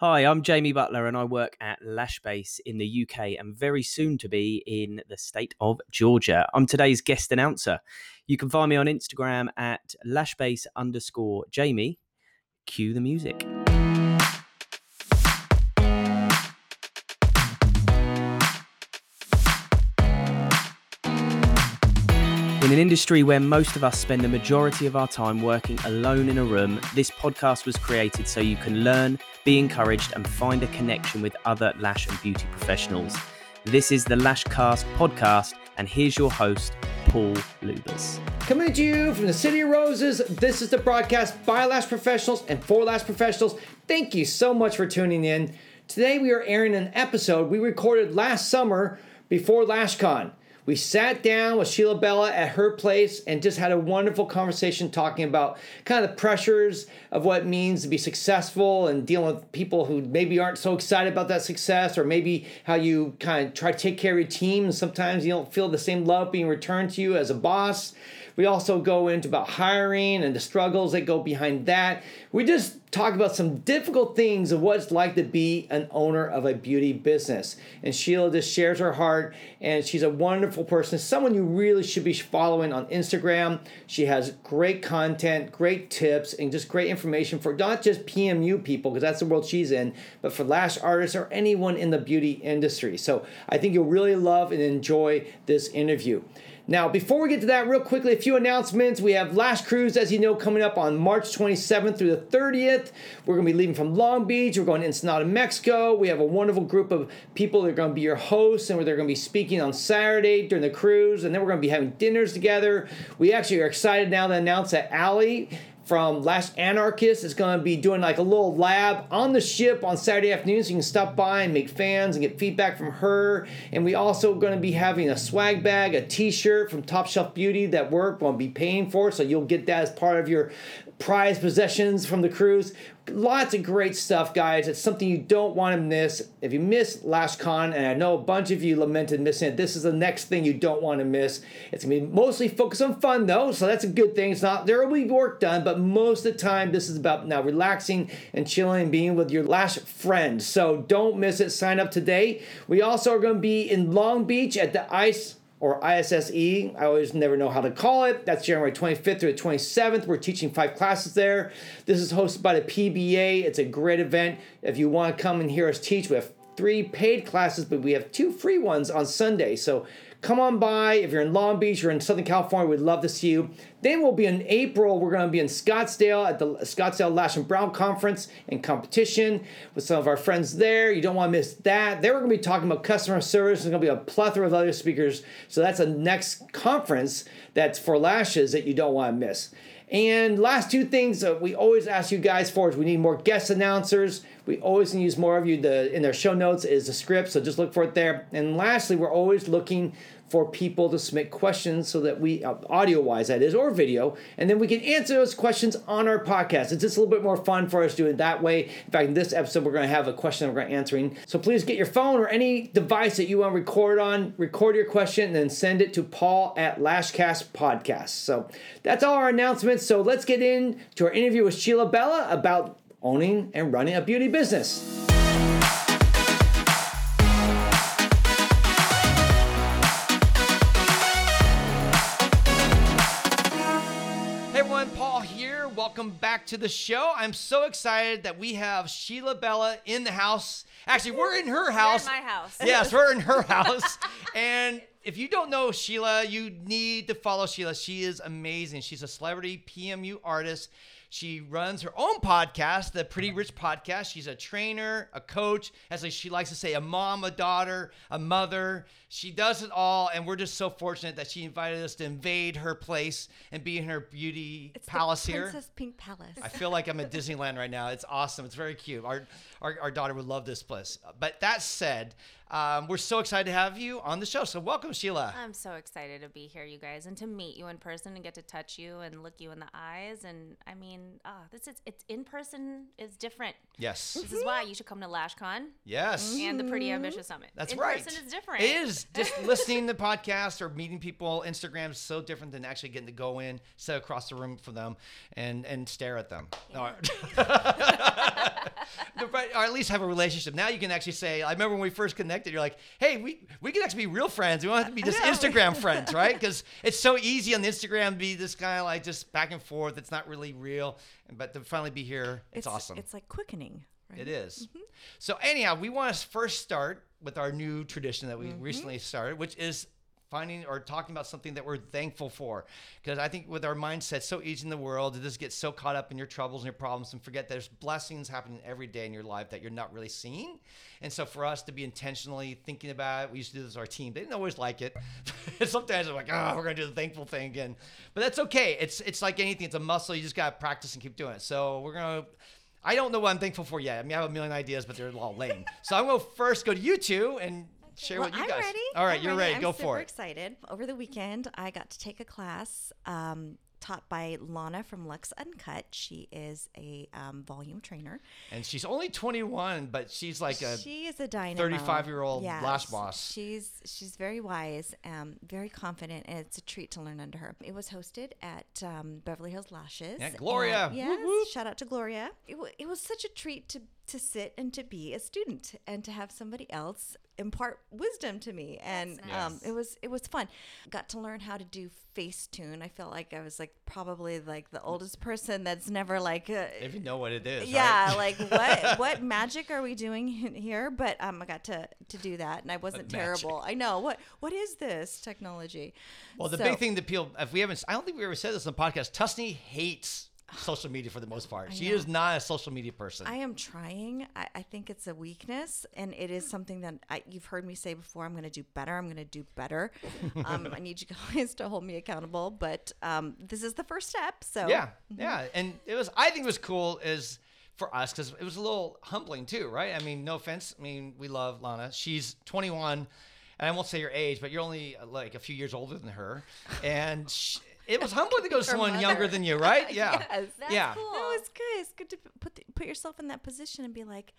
Hi, I'm Jamie Butler and I work at Lashbase in the UK and very soon to be in the state of Georgia. I'm today's guest announcer. You can find me on Instagram at lashbase underscore Jamie. Cue the music. An industry where most of us spend the majority of our time working alone in a room, this podcast was created so you can learn, be encouraged, and find a connection with other lash and beauty professionals. This is the Lashcast podcast, and here's your host, Paul Lubers. Coming to you from the City of Roses, this is the broadcast by Lash Professionals and for Lash Professionals. Thank you so much for tuning in. Today we are airing an episode we recorded last summer before LashCon. We sat down with Sheila Bella at her place and just had a wonderful conversation talking about kind of the pressures of what it means to be successful and dealing with people who maybe aren't so excited about that success, or maybe how you kind of try to take care of your team and sometimes you don't feel the same love being returned to you as a boss. We also go into about hiring and the struggles that go behind that. We just talk about some difficult things of what it's like to be an owner of a beauty business. And Sheila just shares her heart, and she's a wonderful person, someone you really should be following on Instagram. She has great content, great tips, and just great information for not just PMU people, because that's the world she's in, but for lash artists or anyone in the beauty industry. So I think you'll really love and enjoy this interview. Now, before we get to that, real quickly, a few announcements. We have Lash Cruise, as you know, coming up on March 27th through the 30th. We're going to be leaving from Long Beach. We're going to Ensenada, Mexico. We have a wonderful group of people that are going to be your hosts, and they're going to be speaking on Saturday during the cruise, and then we're going to be having dinners together. We actually are excited now to announce that Allie from Lash Anarchist is going to be doing like a little lab on the ship on Saturday afternoons. So you can stop by and make fans and get feedback from her. And we also going to be having a swag bag, a T-shirt from Top Shelf Beauty that we're going to be paying for. So you'll get that as part of your prized possessions from the cruise. Lots of great stuff, guys. It's something you don't want to miss. If you miss LashCon, and I know a bunch of you lamented missing it, this is the next thing you don't want to miss. It's gonna be mostly focused on fun though, so that's a good thing. It's not there will be work done, but most of the time this is about now relaxing and chilling and being with your Lash friends. So don't miss it. Sign up today. We also are to be in Long Beach at the Ice or ISSE. I always never know how to call it. That's January 25th through the 27th. We're teaching five classes there. This is hosted by the PBA. It's a great event. If you want to come and hear us teach, we have three paid classes, but we have two free ones on Sunday. So come on by. If you're in Long Beach or in Southern California, we'd love to see you. Then we'll be in April. We're going to be in Scottsdale at the Scottsdale Lash and Brow Conference and competition with some of our friends there. You don't want to miss that. There we're going to be talking about customer service. There's going to be a plethora of other speakers. So that's a next conference that's for lashes that you don't want to miss. And last two things uh, we always ask you guys for is we need more guest announcers. We always use more of you. The in their show notes is the script, so just look for it there. And lastly, we're always looking for people to submit questions so that we, uh, audio wise, that is, or video, and then we can answer those questions on our podcast. It's just a little bit more fun for us doing it that way. In fact, in this episode, we're going to have a question we're going to answering. So please get your phone or any device that you want to record on, record your question, and then send it to Paul at Lashcast Podcast. So that's all our announcements. So let's get into our interview with Sheila Bella about owning and running a beauty business. Welcome back to the show. I'm so excited that we have Sheila Bella in the house. Actually, we're in her house. We're in my house. Yes, we're in her house. and if you don't know Sheila, you need to follow Sheila. She is amazing. She's a celebrity PMU artist. She runs her own podcast, the Pretty Rich Podcast. She's a trainer, a coach, as she likes to say, a mom, a daughter, a mother. She does it all, and we're just so fortunate that she invited us to invade her place and be in her beauty It's palace the here. Princess Pink Palace. I feel like I'm at Disneyland right now. It's awesome. It's very cute. Our, our, our daughter would love this place. But that said, um, we're so excited to have you on the show. So welcome, Sheila. I'm so excited to be here, you guys, and to meet you in person and get to touch you and look you in the eyes. And I mean, ah, this is it's in person is different. Yes. This is why you should come to LashCon Yes. and the Pretty Ambitious Summit. That's in right. person is different. It is just listening to podcasts or meeting people. On Instagram is so different than actually getting to go in, sit across the room from them, and and stare at them. Or, but- or at least have a relationship. Now you can actually say, I remember when we first connected, you're like, hey, we we can actually be real friends. We don't have to be just Instagram friends, right? Because it's so easy on Instagram to be this kind of like just back and forth. It's not really real. But to finally be here, it's, awesome. It's like quickening. Right? It is. Mm-hmm. So anyhow, we want to first start with our new tradition that we mm-hmm. recently started, which is finding or talking about something that we're thankful for. Because I think with our mindset so easy in the world to just get so caught up in your troubles and your problems and forget there's blessings happening every day in your life that you're not really seeing. And so for us to be intentionally thinking about it, we used to do this with our team. They didn't always like it. Sometimes they're like, oh, we're gonna do the thankful thing again. But that's okay. It's it's like anything, it's a muscle. You just gotta practice and keep doing it. So we're gonna I don't know what I'm thankful for yet. I mean, I have a million ideas, but they're all lame. so I'm to first go to you two and share Well, what you I'm guys. ready. All right, I'm you're ready. I'm Go for it. excited. Over the weekend, I got to take a class um, taught by Lana from Lux Uncut. She is a um, volume trainer. And she's only 21, but she's like a she is a dynamo. 35-year-old Yes. lash boss. She's she's very wise, um, very confident, and it's a treat to learn under her. It was hosted at um, Beverly Hills Lashes. Yeah, Gloria. and- Whoop, yes, whoop. shout out to Gloria. It, w- it was such a treat to to sit and to be a student and to have somebody else impart wisdom to me. And um, it was it was fun. Got to learn how to do facetune i felt like i was like probably like the oldest person that's never like uh, if you know what it is. yeah right? like what what magic are we doing in here? But um i got to to do that and i wasn't terrible. I know. What what is this technology? Well, the So- big thing that people, if we haven't, I don't think we ever said this on the podcast. Tusney hates social media for the most part. She is not a social media person. I am trying. I, I think it's a weakness, and it is something that I, you've heard me say before. I'm going to do better. I'm going to do better. um, I need you guys to hold me accountable, but um, this is the first step. So Yeah, yeah, and it was. I think it was cool is for us because it was a little humbling too, right? I mean, no offense. I mean, we love Lana. She's 21, and I won't say your age, but you're only uh, like a few years older than her, and sh it was humbling to go to someone younger than you, right? Yeah, Yes. That's yeah. cool. No, it's good. It's good to put the, put yourself in that position and be like,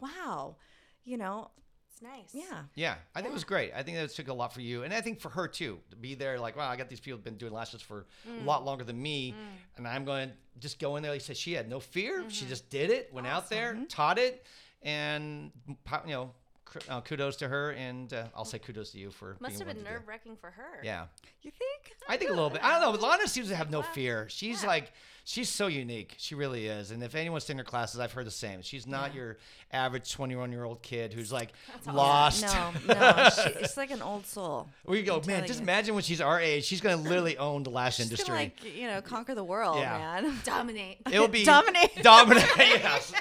wow, you know, It's nice. yeah. Yeah, I think it was great. I think that took a lot for you, and I think for her too to be there. Like, wow, I got these people who've been doing lashes for a mm. lot longer than me, mm. and I'm going to just go in there. Like I said, she had no fear. She mm-hmm. just did it. Went out there, taught it, and you know, cr- uh, kudos to her, and uh, I'll say kudos to you for Must being have been willing to do it. nerve wracking for her. Yeah, You think? I think a little bit. I don't know. Lana seems to have no fear. She's like, she's so unique. She really is. And if anyone's in her classes, I've heard the same. She's not your average 21 year old kid who's like lost. No, no. She, it's like an old soul. We go, I'm man. Just you. imagine when she's our age, she's gonna literally own the lash She's industry. gonna like you know conquer the world, Yeah. man. Dominate. It'll be Dominate. Dominate. yes.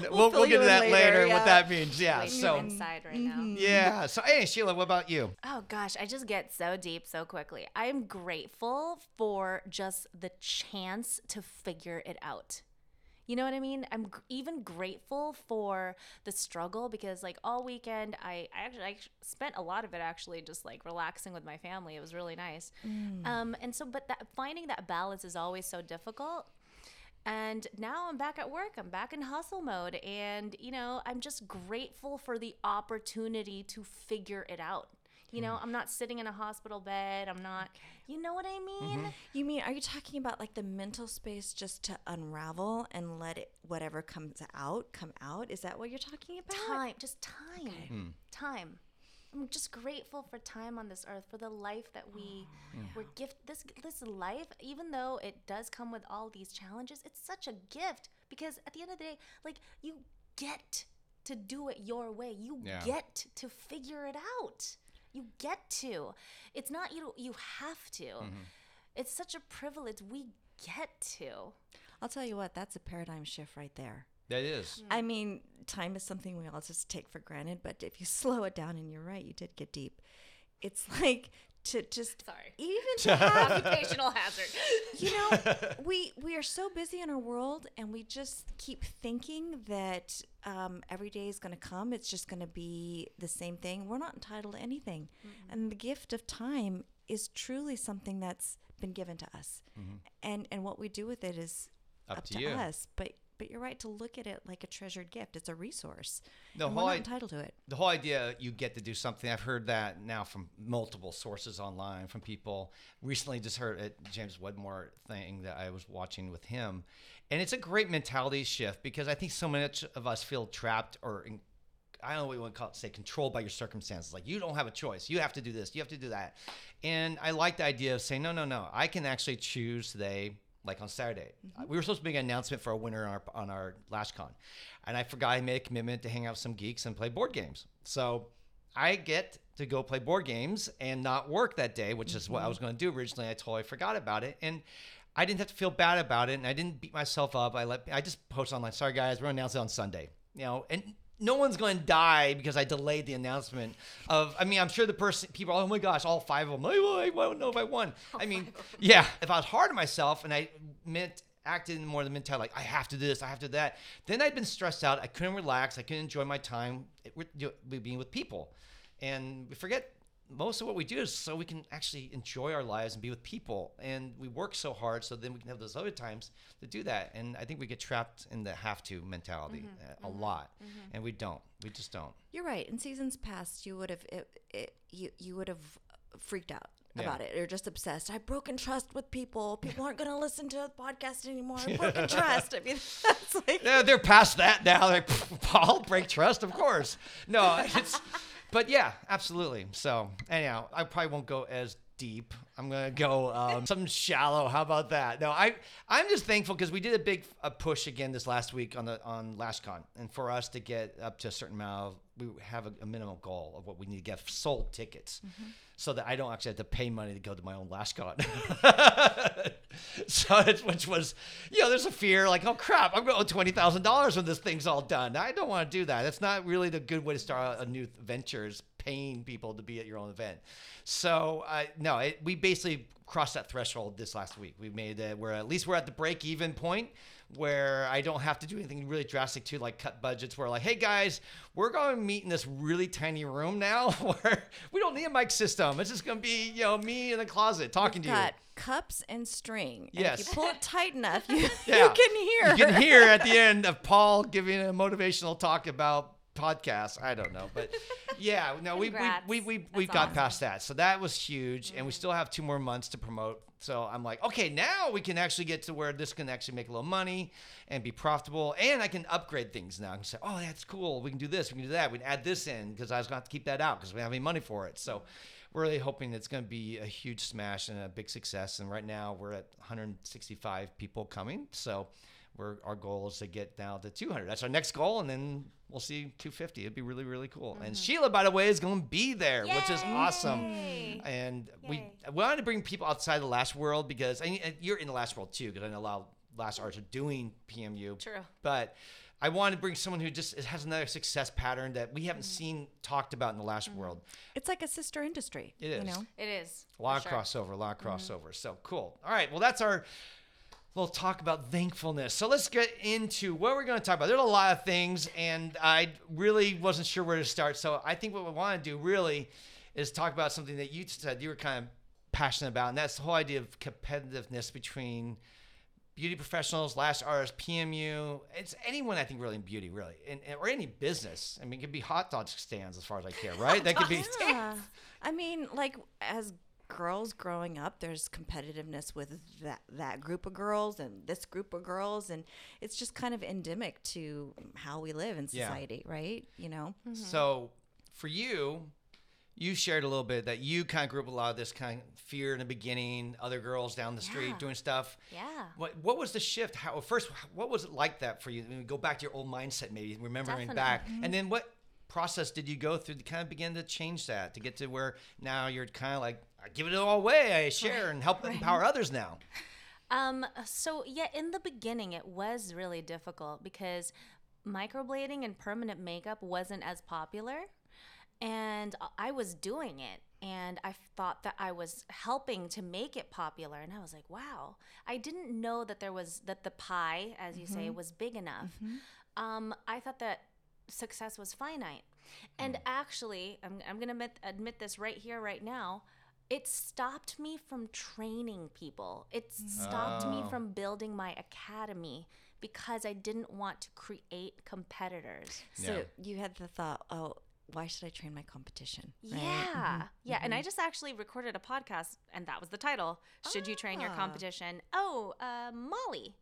We'll, we'll, fill get to that later, later. What that means. Yeah. Like, So inside right now. yeah. So hey, Sheila, what about you? Oh gosh, I just get so deep so quickly. I am grateful for just the chance to figure it out. You know what I mean? I'm gr- even grateful for the struggle because like all weekend I, I actually I spent a lot of it actually just like relaxing with my family. It was really nice. Um and so but that finding that balance is always so difficult. And now I'm back at work. I'm back in hustle mode. And, you know, I'm just grateful for the opportunity to figure it out. You know, I'm not sitting in a hospital bed. I'm not, you know what I mean? Mm-hmm. You mean, are you talking about like the mental space just to unravel and let it, whatever comes out, come out? Is that what you're talking about? Time, just time. Hmm. Time. I'm just grateful for time on this earth, for the life that we mm. were gift this this life, even though it does come with all these challenges, it's such a gift because at the end of the day, like you get to do it your way. You Yeah. get to figure it out. You get to. It's not you you have to. Mm-hmm. It's such a privilege. We get to. I'll tell you what, that's a paradigm shift right there. That is. I mean, time is something we all just take for granted, but if you slow it down, and you're right, you did get deep. It's like to just Sorry. even to have Occupational hazard. you know we we are so busy in our world and we just keep thinking that um, every day is going to come it's just going to be the same thing we're not entitled to anything and the gift of time is truly something that's been given to us, and and what we do with it is Up up, to to, you. us. But but you're right to look at it like a treasured gift. It's a resource. The whole we're not entitled to it. the whole idea you get to do something i've heard that now from multiple sources online from people recently just heard a james wedmore thing that i was watching with him and it's a great mentality shift because i think so much of us feel trapped or in, I don't know what you want to call it, say controlled by your circumstances. Like you don't have a choice. You have to do this. You have to do that. And I like the idea of saying, no, no, no. I can actually choose today, like on Saturday. Mm-hmm. Uh, we were supposed to make an announcement for a winner on our, on our LashCon. And I forgot I made a commitment to hang out with some geeks and play board games. So I get to go play board games and not work that day, which is what I mm-hmm. was going to do originally. I totally forgot about it. And I didn't have to feel bad about it, and I didn't beat myself up. I let I just post online. Sorry guys, we're gonna announce it on Sunday. You know, and no one's going to die because I delayed the announcement of. I mean, I'm sure the person, people, oh my gosh, all five of them. I, I don't know if I won. I mean, yeah, if I was hard on myself and I meant acted in more of the mentality like I have to do this, I have to do that. Then I'd been stressed out. I couldn't relax. I couldn't enjoy my time being with people, and we forget most of what we do is so we can actually enjoy our lives and be with people. And we work so hard so then we can have those other times to do that. And I think we get trapped in the have to mentality mm-hmm. uh, a mm-hmm. lot, mm-hmm. and we don't. We just don't. You're right. In seasons past, you would have it, it, you you would have freaked out Yeah. about it or just obsessed. I've broken trust with people. People aren't going to listen to the podcast anymore. I've broken trust. I mean, that's like Yeah, they're past that now. They're like, Paul, break trust, of course. No, it's, but yeah, absolutely. So anyhow, I probably won't go as deep. I'm gonna go um, something shallow. How about that? No, I I'm just thankful because we did a big a push again this last week on the on LashCon, and for us to get up to a certain amount, of, we have a, a minimal goal of what we need to get sold tickets. So that I don't actually have to pay money to go to my own LashCon. so it's, which was, you know, there's a fear like, oh crap, I'm going to owe twenty thousand dollars when this thing's all done. I don't want to do that. That's not really the good way to start a new venture. Is paying people to be at your own event. So uh, no, it, we basically crossed that threshold this last week. We made it. We're at least we're at the break even point where I don't have to do anything really drastic to like cut budgets. Where like, hey guys, we're going to meet in this really tiny room now where we don't need a mic system. It's just going to be you know me in the closet talking to you. got cups and string. And Yes. if you pull it tight enough, you, Yeah. you can hear. You can hear at the end of Paul giving a motivational talk about podcasts. I don't know, but yeah, no, we we we we, we That's got awesome. past that, so that was huge, and we still have two more months to promote. So I'm like, okay, now we can actually get to where this can actually make a little money and be profitable, and I can upgrade things now. I can say, oh, that's cool. We can do this. We can do that. We can add this in because I was going to have to keep that out because we don't have any money for it. So. We're really hoping it's going to be a huge smash and a big success. And right now we're at 165 people coming. So we're, our goal is to get down to 200. That's our next goal, and then we'll see 250. It'd be really, really cool. And mm-hmm. Sheila, by the way, is going to be there, which is awesome. Yay. And we Yay. we wanted to bring people outside the lash world because and and you're in the lash world too, because I know a lot of lash artists are doing PMU. True. But I wanted to bring someone who just has another success pattern that we haven't mm-hmm. seen talked about in the lash mm-hmm. world. It's like a sister industry. It You is. know? It is. A lot of sure. crossover, a lot of crossover. So cool. All right. Well, that's our little talk about thankfulness. So let's get into what we're going to talk about. There's a lot of things, and I really wasn't sure where to start. So I think what we want to do really is talk about something that you said you were kind of passionate about, and that's the whole idea of competitiveness between beauty professionals, lash artists, PMU. It's anyone I think really in beauty, really, and, and- or any business. I mean, it could be hot dog stands as far as I care, right? That could be. Yeah. I mean, like as girls growing up, there's competitiveness with that that group of girls and this group of girls, and it's just kind of endemic to how we live in Yeah. society, right? You know. Mm-hmm. So for you, you shared a little bit that you kind of grew up with a lot of this kind of fear in the beginning, other girls down the street Yeah. doing stuff. Yeah. What what was the shift? How first what was it like that for you? I mean, go back to your old mindset maybe, remembering back. Mm-hmm. And then what process did you go through to kind of begin to change that to get to where now you're kind of like I give it all away, I share and help empower others now. Um, so yeah, in the beginning, it was really difficult because microblading and permanent makeup wasn't as popular, and I was doing it, and I thought that I was helping to make it popular, and I was like, wow, I didn't know that there was that the pie, as you say, was big enough. Um, I thought that success was finite, and actually, I'm I'm gonna admit, admit this right here, right now. It stopped me from training people. It stopped me Oh. from building my academy because I didn't want to create competitors. So Yeah. you had the thought, oh, why should I train my competition? right? Yeah. Yeah. And I Mm-hmm. just actually recorded a podcast, and that was the title Should You Train Your Ah. Competition? Oh, uh, Molly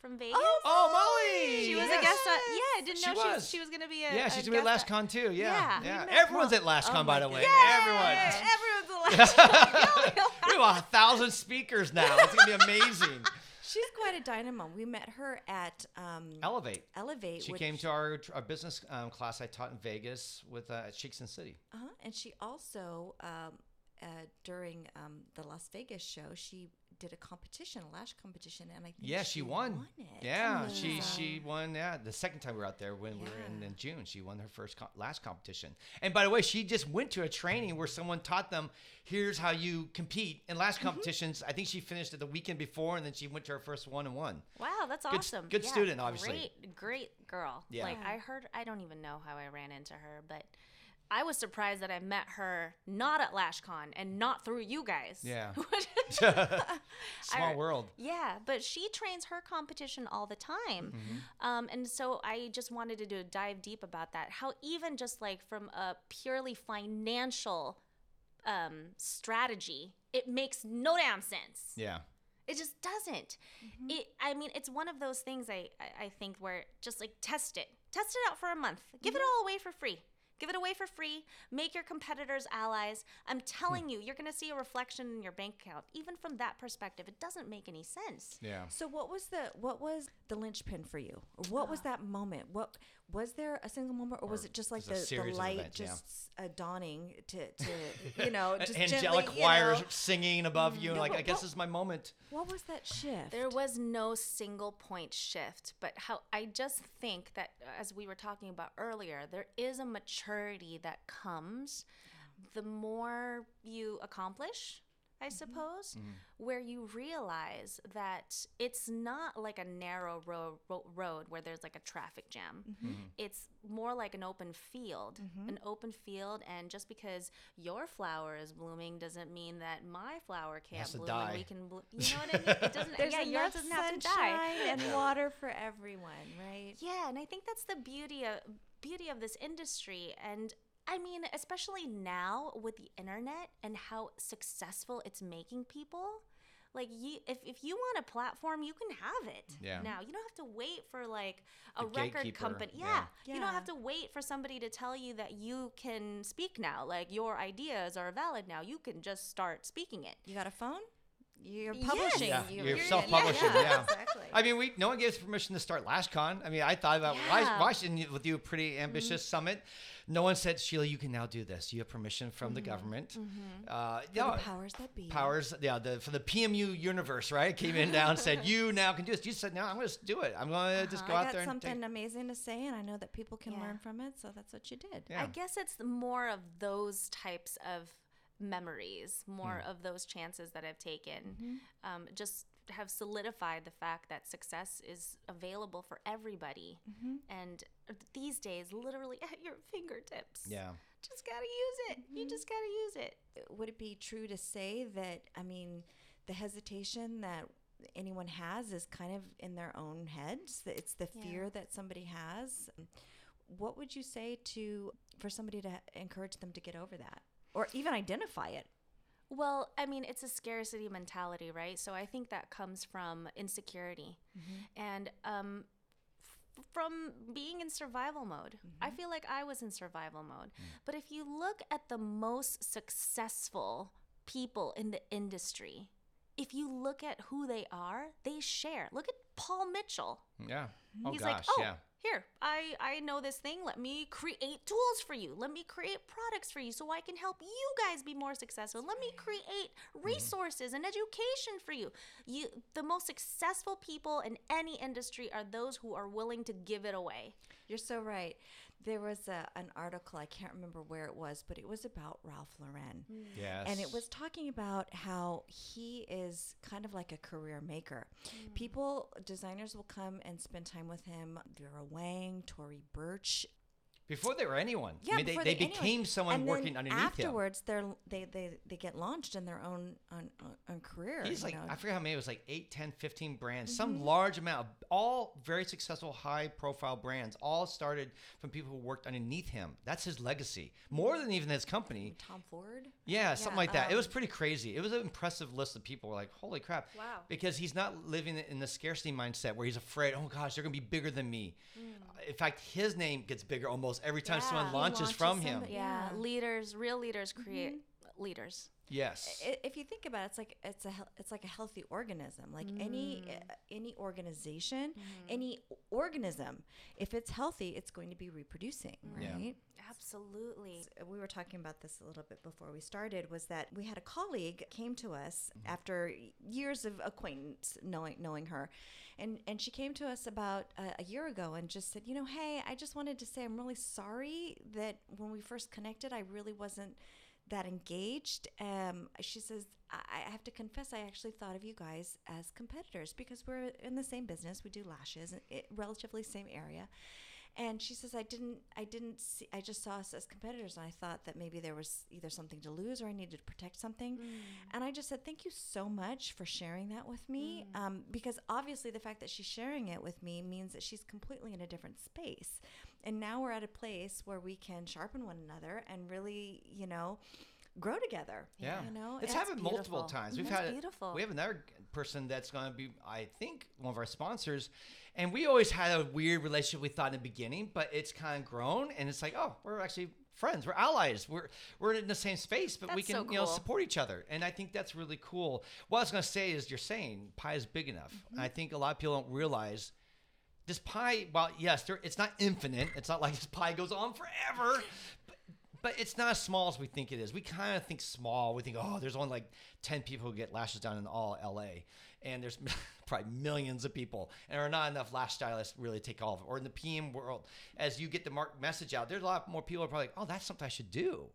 from Vegas. Oh, Molly! She was yes. a guest. On, yeah, I didn't She know she was. was, she was going to be a. Yeah, she's gonna be at guest on- LashCon too. Yeah, Yeah. yeah. We met Everyone's at Mo- LashCon, oh by the way. goodness. Everyone. Everyone's we have a thousand speakers now. It's gonna be amazing. She's quite a dynamo. We met her at um, Elevate. Elevate. She which- came to our, our business um, class I taught in Vegas with uh, at Cheeks and City. Uh-huh. And she also, um, uh, during um, the Las Vegas show, she did a competition, a lash competition, and I think Yeah, she, won. it. Yeah, she Amazing. she won. Yeah, the second time we were out there when we were in, in June, she won her first co- lash competition. And by the way, she just went to a training where someone taught them, here's how you compete in Mm-hmm. lash competitions. I think she finished it the weekend before, and then she went to her first one and won. Wow, that's Good s- awesome. good Yeah, student, obviously. Great, great girl. Yeah. Like I heard, I don't even know how I ran into her, but I was surprised that I met her not at LashCon and not through you guys. Yeah. I- Small world. Yeah, but she trains her competition all the time. Mm-hmm. Um, and so I just wanted to do, dive deep about that. How, even just like from a purely financial um, strategy, it makes no damn sense. Yeah. It just doesn't. It. I mean, it's one of those things. I, I I think where just like test it, test it out for a month, give it all away for free. Give it away for free. Make your competitors allies. I'm telling you, you're going to see a reflection in your bank account. Even from that perspective, it doesn't make any sense. Yeah. So what was the what was the linchpin for you? What was ah. that moment? What was there a single moment, or was it just like the, the light events, yeah. just uh, dawning to, to you know just Angelic gently, you know? singing above you, and No, like, but I guess what- this is my moment. What was that shift? There was no single point shift, but how I just think that as we were talking about earlier, there is a maturity that comes the more you accomplish, I mm-hmm. suppose, mm-hmm. where you realize that it's not like a narrow ro- ro- road where there's like a traffic jam. Mm-hmm. It's more like an open field, an open field, and just because your flower is blooming doesn't mean that my flower can't has to bloom and die. we can bloom. You know what I mean? It doesn't. There's yeah, yours doesn't have to sunshine die. and water for everyone, right? Yeah, and I think that's the beauty of beauty of this industry and I mean, especially now with the internet and how successful it's making people. Like you if, if you want a platform, you can have it. Yeah. Now. You don't have to wait for like a The record gatekeeper, company. Yeah. yeah. You don't have to wait for somebody to tell you that you can speak now. Like your ideas are valid now. You can just start speaking it. You got a phone? You're publishing. Yeah, You- you're self-publishing, yeah. exactly. I mean, we no one gave us permission to start LashCon. I mean, I thought about why, Yeah. why shouldn't you, with you a pretty mm-hmm. ambitious summit? No one said, Sheila, you can now do this. You have permission from the mm-hmm. government. Mm-hmm. Uh, For yeah, the powers that be. powers, yeah, the for the PMU universe, right? Came in down and said, you now can do this. You said, no, I'm going to do it. I'm going to uh-huh. just go I out got there and something take. amazing to say, and I know that people can Yeah. learn from it, so that's what you did. Yeah. I guess it's more of those types of memories, more Hmm. of those chances that I've taken. Mm-hmm. Um, just have solidified the fact that success is available for everybody. Mm-hmm. And these days, literally at your fingertips. Yeah. Just gotta use it. You Mm-hmm. just gotta use it. Would it be true to say that, I mean, the hesitation that anyone has is kind of in their own heads? that It's the Yeah. fear that somebody has. What would you say to for somebody to encourage them to get over that, or even identify it? Well, I mean, it's a scarcity mentality, right? So I think that comes from insecurity mm-hmm. and um, f- from being in survival mode. I mm-hmm. feel like I was in survival mode. Mm. But if you look at the most successful people in the industry, if you look at who they are, they share. Look at Paul Mitchell. Yeah. Oh, He's gosh. like, oh, yeah. Here, I, I know this thing. Let me create tools for you. Let me create products for you so I can help you guys be more successful. Let me create Mm-hmm. resources and education for you. You the most successful people in any industry are those who are willing to give it away. You're so right. There was a, an article, I can't remember where it was, but it was about Ralph Lauren. Mm. Yes. And it was talking about how he is kind of like a career maker. Mm. People, designers will come and spend time with him. Vera Wang, Tory Burch. Before they were anyone. Yeah, I mean, they, they anyone- became someone and working underneath him. afterwards, they, they they get launched in their own on, on, career. He's like, know. I forget how many, it was like 8, 10, 15 brands, Mm-hmm. some large amount, of, all very successful, high profile brands, all started from people who worked underneath him. That's his legacy. More than even his company. Tom Ford. Yeah, something Yeah, like that. it was um, pretty crazy. It was an impressive list of people. We're like, holy crap. Wow. Because he's not living in the scarcity mindset where he's afraid, oh gosh, they're going to be bigger than me. In fact, his name gets bigger almost every time Yeah, someone launches, launches from him. Yeah, Yeah. leaders, real leaders create leaders. Yes. If you think about it, it's like it's a hel- it's like a healthy organism. Like any uh, any organization, mm-hmm. any organism, if it's healthy, it's going to be reproducing, mm. Yeah. right? Absolutely. we were talking about this a little bit before we started was that we had a colleague came to us mm-hmm. after years of acquaintance knowing knowing her and and she came to us about a, a year ago and just said you know hey i just wanted to say i'm really sorry that when we first connected i really wasn't that engaged um, she says I, I have to confess i actually thought of you guys as competitors because we're in the same business. We do lashes it, relatively same area. And she says i didn't i didn't see i just saw us as competitors and i thought that maybe there was either something to lose or i needed to protect something. And i just said thank you so much for sharing that with me. Um, because obviously the fact that she's sharing it with me means that she's completely in a different space and now we're at a place where we can sharpen one another and really you know grow together Yeah, you know it's And- happened multiple times. We've That's had a- beautiful. we have another person that's going to be, I think, one of our sponsors, and we always had a weird relationship. We thought in the beginning, but it's kind of grown, and it's like, oh, we're actually friends. We're allies. We're we're in the same space, but we can so you know support each other, and I think that's really cool. What I was going to say is, you're saying pie is big enough. Mm-hmm. I think a lot of people don't realize. This pie, well, yes, there, it's not infinite. It's not like this pie goes on forever, but, it's not as small as we think it is. We kind of think small. We think, oh, there's only like 10 people who get lashes done in all LA. And there's probably millions of people. And there are not enough lash stylists really take all of it. Or in the PM world, as you get the mark message out, there's a lot more people are probably like, oh, that's something I should do.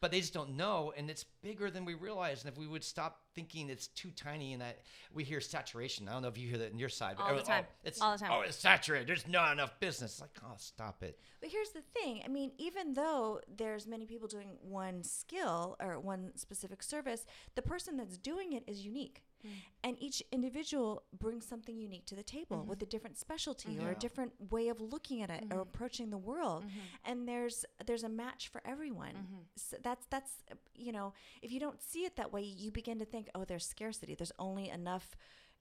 But they just don't know. And it's bigger than we realize. And if we would stop thinking it's too tiny and that we hear saturation. I don't know if you hear that in your side. but All the oh, time. Oh, it's, All the time. Oh, it's saturated. There's not enough business. It's like, oh, stop it. But here's the thing. I mean, even though there's many people doing one skill or one specific service, the person that's doing it is unique. Mm. And each individual brings something unique to the table mm-hmm. with a different specialty or a mm-hmm. different way of looking at it or mm-hmm. approaching the world. And there's there's a match for everyone. So that's that's uh, you know, if you don't see it that way, you begin to think, "Oh, there's scarcity. There's only enough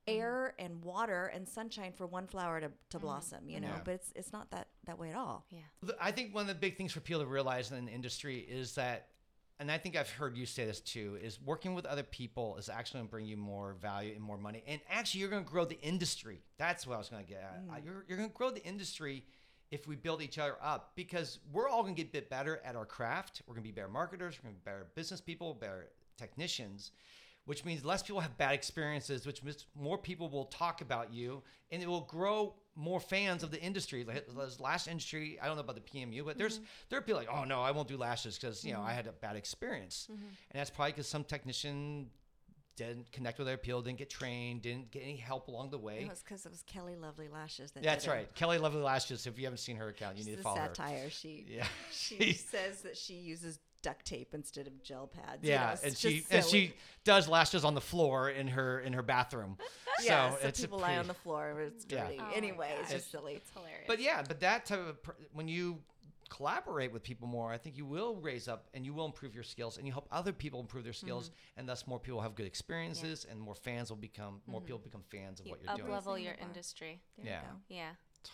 air and water and sunshine for one flower to, to blossom, you know." Yeah. But it's it's not that that way at all. Yeah. I think one of the big things for people to realize in the industry is that, and I think I've heard you say this too, is working with other people is actually going to bring you more value and more money. And actually, you're going to grow the industry. That's what I was going to get at. Uh, You're, you're going to grow the industry if we build each other up because we're all going to get a bit better at our craft. We're going to be better marketers, we're going to be better business people, better technicians. Which means less people have bad experiences, which means more people will talk about you, and it will grow more fans of the industry. Like mm-hmm. this lash industry, I don't know about the PMU, but there's mm-hmm. there are people like, oh no, I won't do lashes because you know I mm-hmm. had a bad experience, and that's probably because some technician didn't connect with their people, didn't get trained, didn't get any help along the way. It was because it was Kelly Lovely Lashes that That's right, Kelly Lovely Lashes. If you haven't seen her account, you It's need to follow her. satire. She Yeah, she says that she uses duct tape instead of gel pads. you know, Yeah, and just she and she does lashes on the floor in her in her bathroom. yeah, so, so, it's a people lie on the floor. It's Yeah. dirty. Oh my anyway, it's just silly. It's hilarious. But yeah, but that type of per- when you collaborate with people more, I think you will raise up and you will improve your skills and you help other people improve their skills, Mm-hmm. and thus more people have good experiences and more fans will become more people become fans of you what you're up doing. level your industry. There Yeah. you go. Yeah.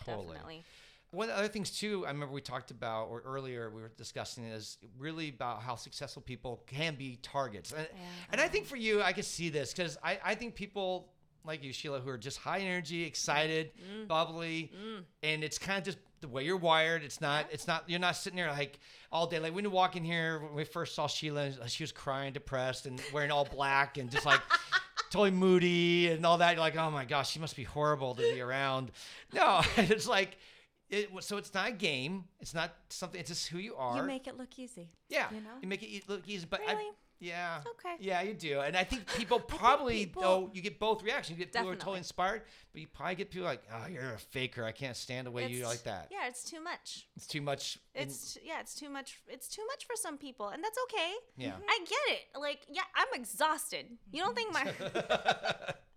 Totally. Definitely. One of the other things too, I remember we talked about, or earlier we were discussing, is really about how successful people can be targets. And, and I think for you, I could see this because I, I think people like you, Sheila, who are just high energy, excited, mm. bubbly, mm. and it's kind of just the way you're wired. It's not, it's not, you're not sitting there like all day. Like when you walk in here, when we first saw Sheila, she was crying, depressed, and wearing all black and just like totally moody and all that. You're like, oh my gosh, she must be horrible to be around. No, it's like it, so it's not a game. It's not something. It's just who you are. You make it look easy. yeah, you know? you make it look easy. But I, Really? yeah, Okay. yeah, you do. And I think people probably people- though you get both reactions. You get people who are totally inspired, but you probably get people like, oh, you're a faker. I can't stand the way you like that. Yeah, it's too much. It's too much. in- It's yeah, it's too much. It's too much for some people, and that's okay. Yeah. I get it. Like, yeah, I'm exhausted. You don't think my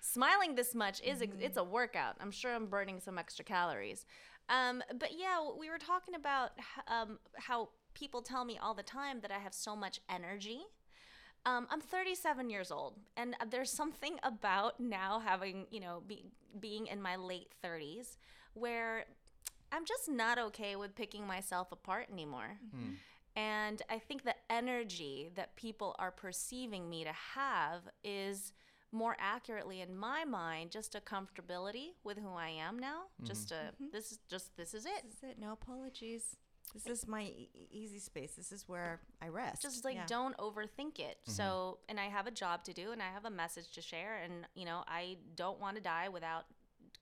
smiling this much is ex- it's a workout. I'm sure I'm burning some extra calories. Um, but yeah, we were talking about um, how people tell me all the time that I have so much energy. Um, I'm 37 years old, and there's something about now having, you know, be, being in my late 30s where I'm just not okay with picking myself apart anymore. And I think the energy that people are perceiving me to have is more accurately in my mind just a comfortability with who I am now. Mm-hmm. Just a mm-hmm. this is just this is it. This is it. No apologies. This is my e- easy space. This is where I rest. just like Yeah. don't overthink it mm-hmm. so and i have a job to do and i have a message to share and you know i don't want to die without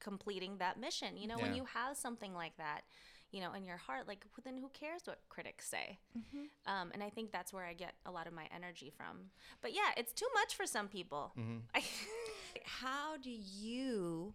completing that mission you know when you have something like that you know in your heart like well, then who cares what critics say? Um, and i think that's where i get a lot of my energy from. But yeah it's too much for some people. I, How do you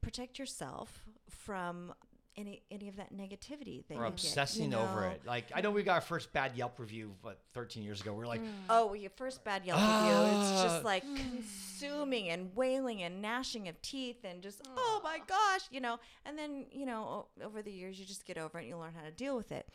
protect yourself from any any of that negativity that We're you obsessing get, you over know? it. Like I know we got our first bad Yelp review, what 13 years ago. We're like, mm. Oh, your first bad Yelp review. It's Ah. just like mm. consuming and wailing and gnashing of teeth and just oh my gosh, you know. And then you know over the years you just get over it. and You learn how to deal with it.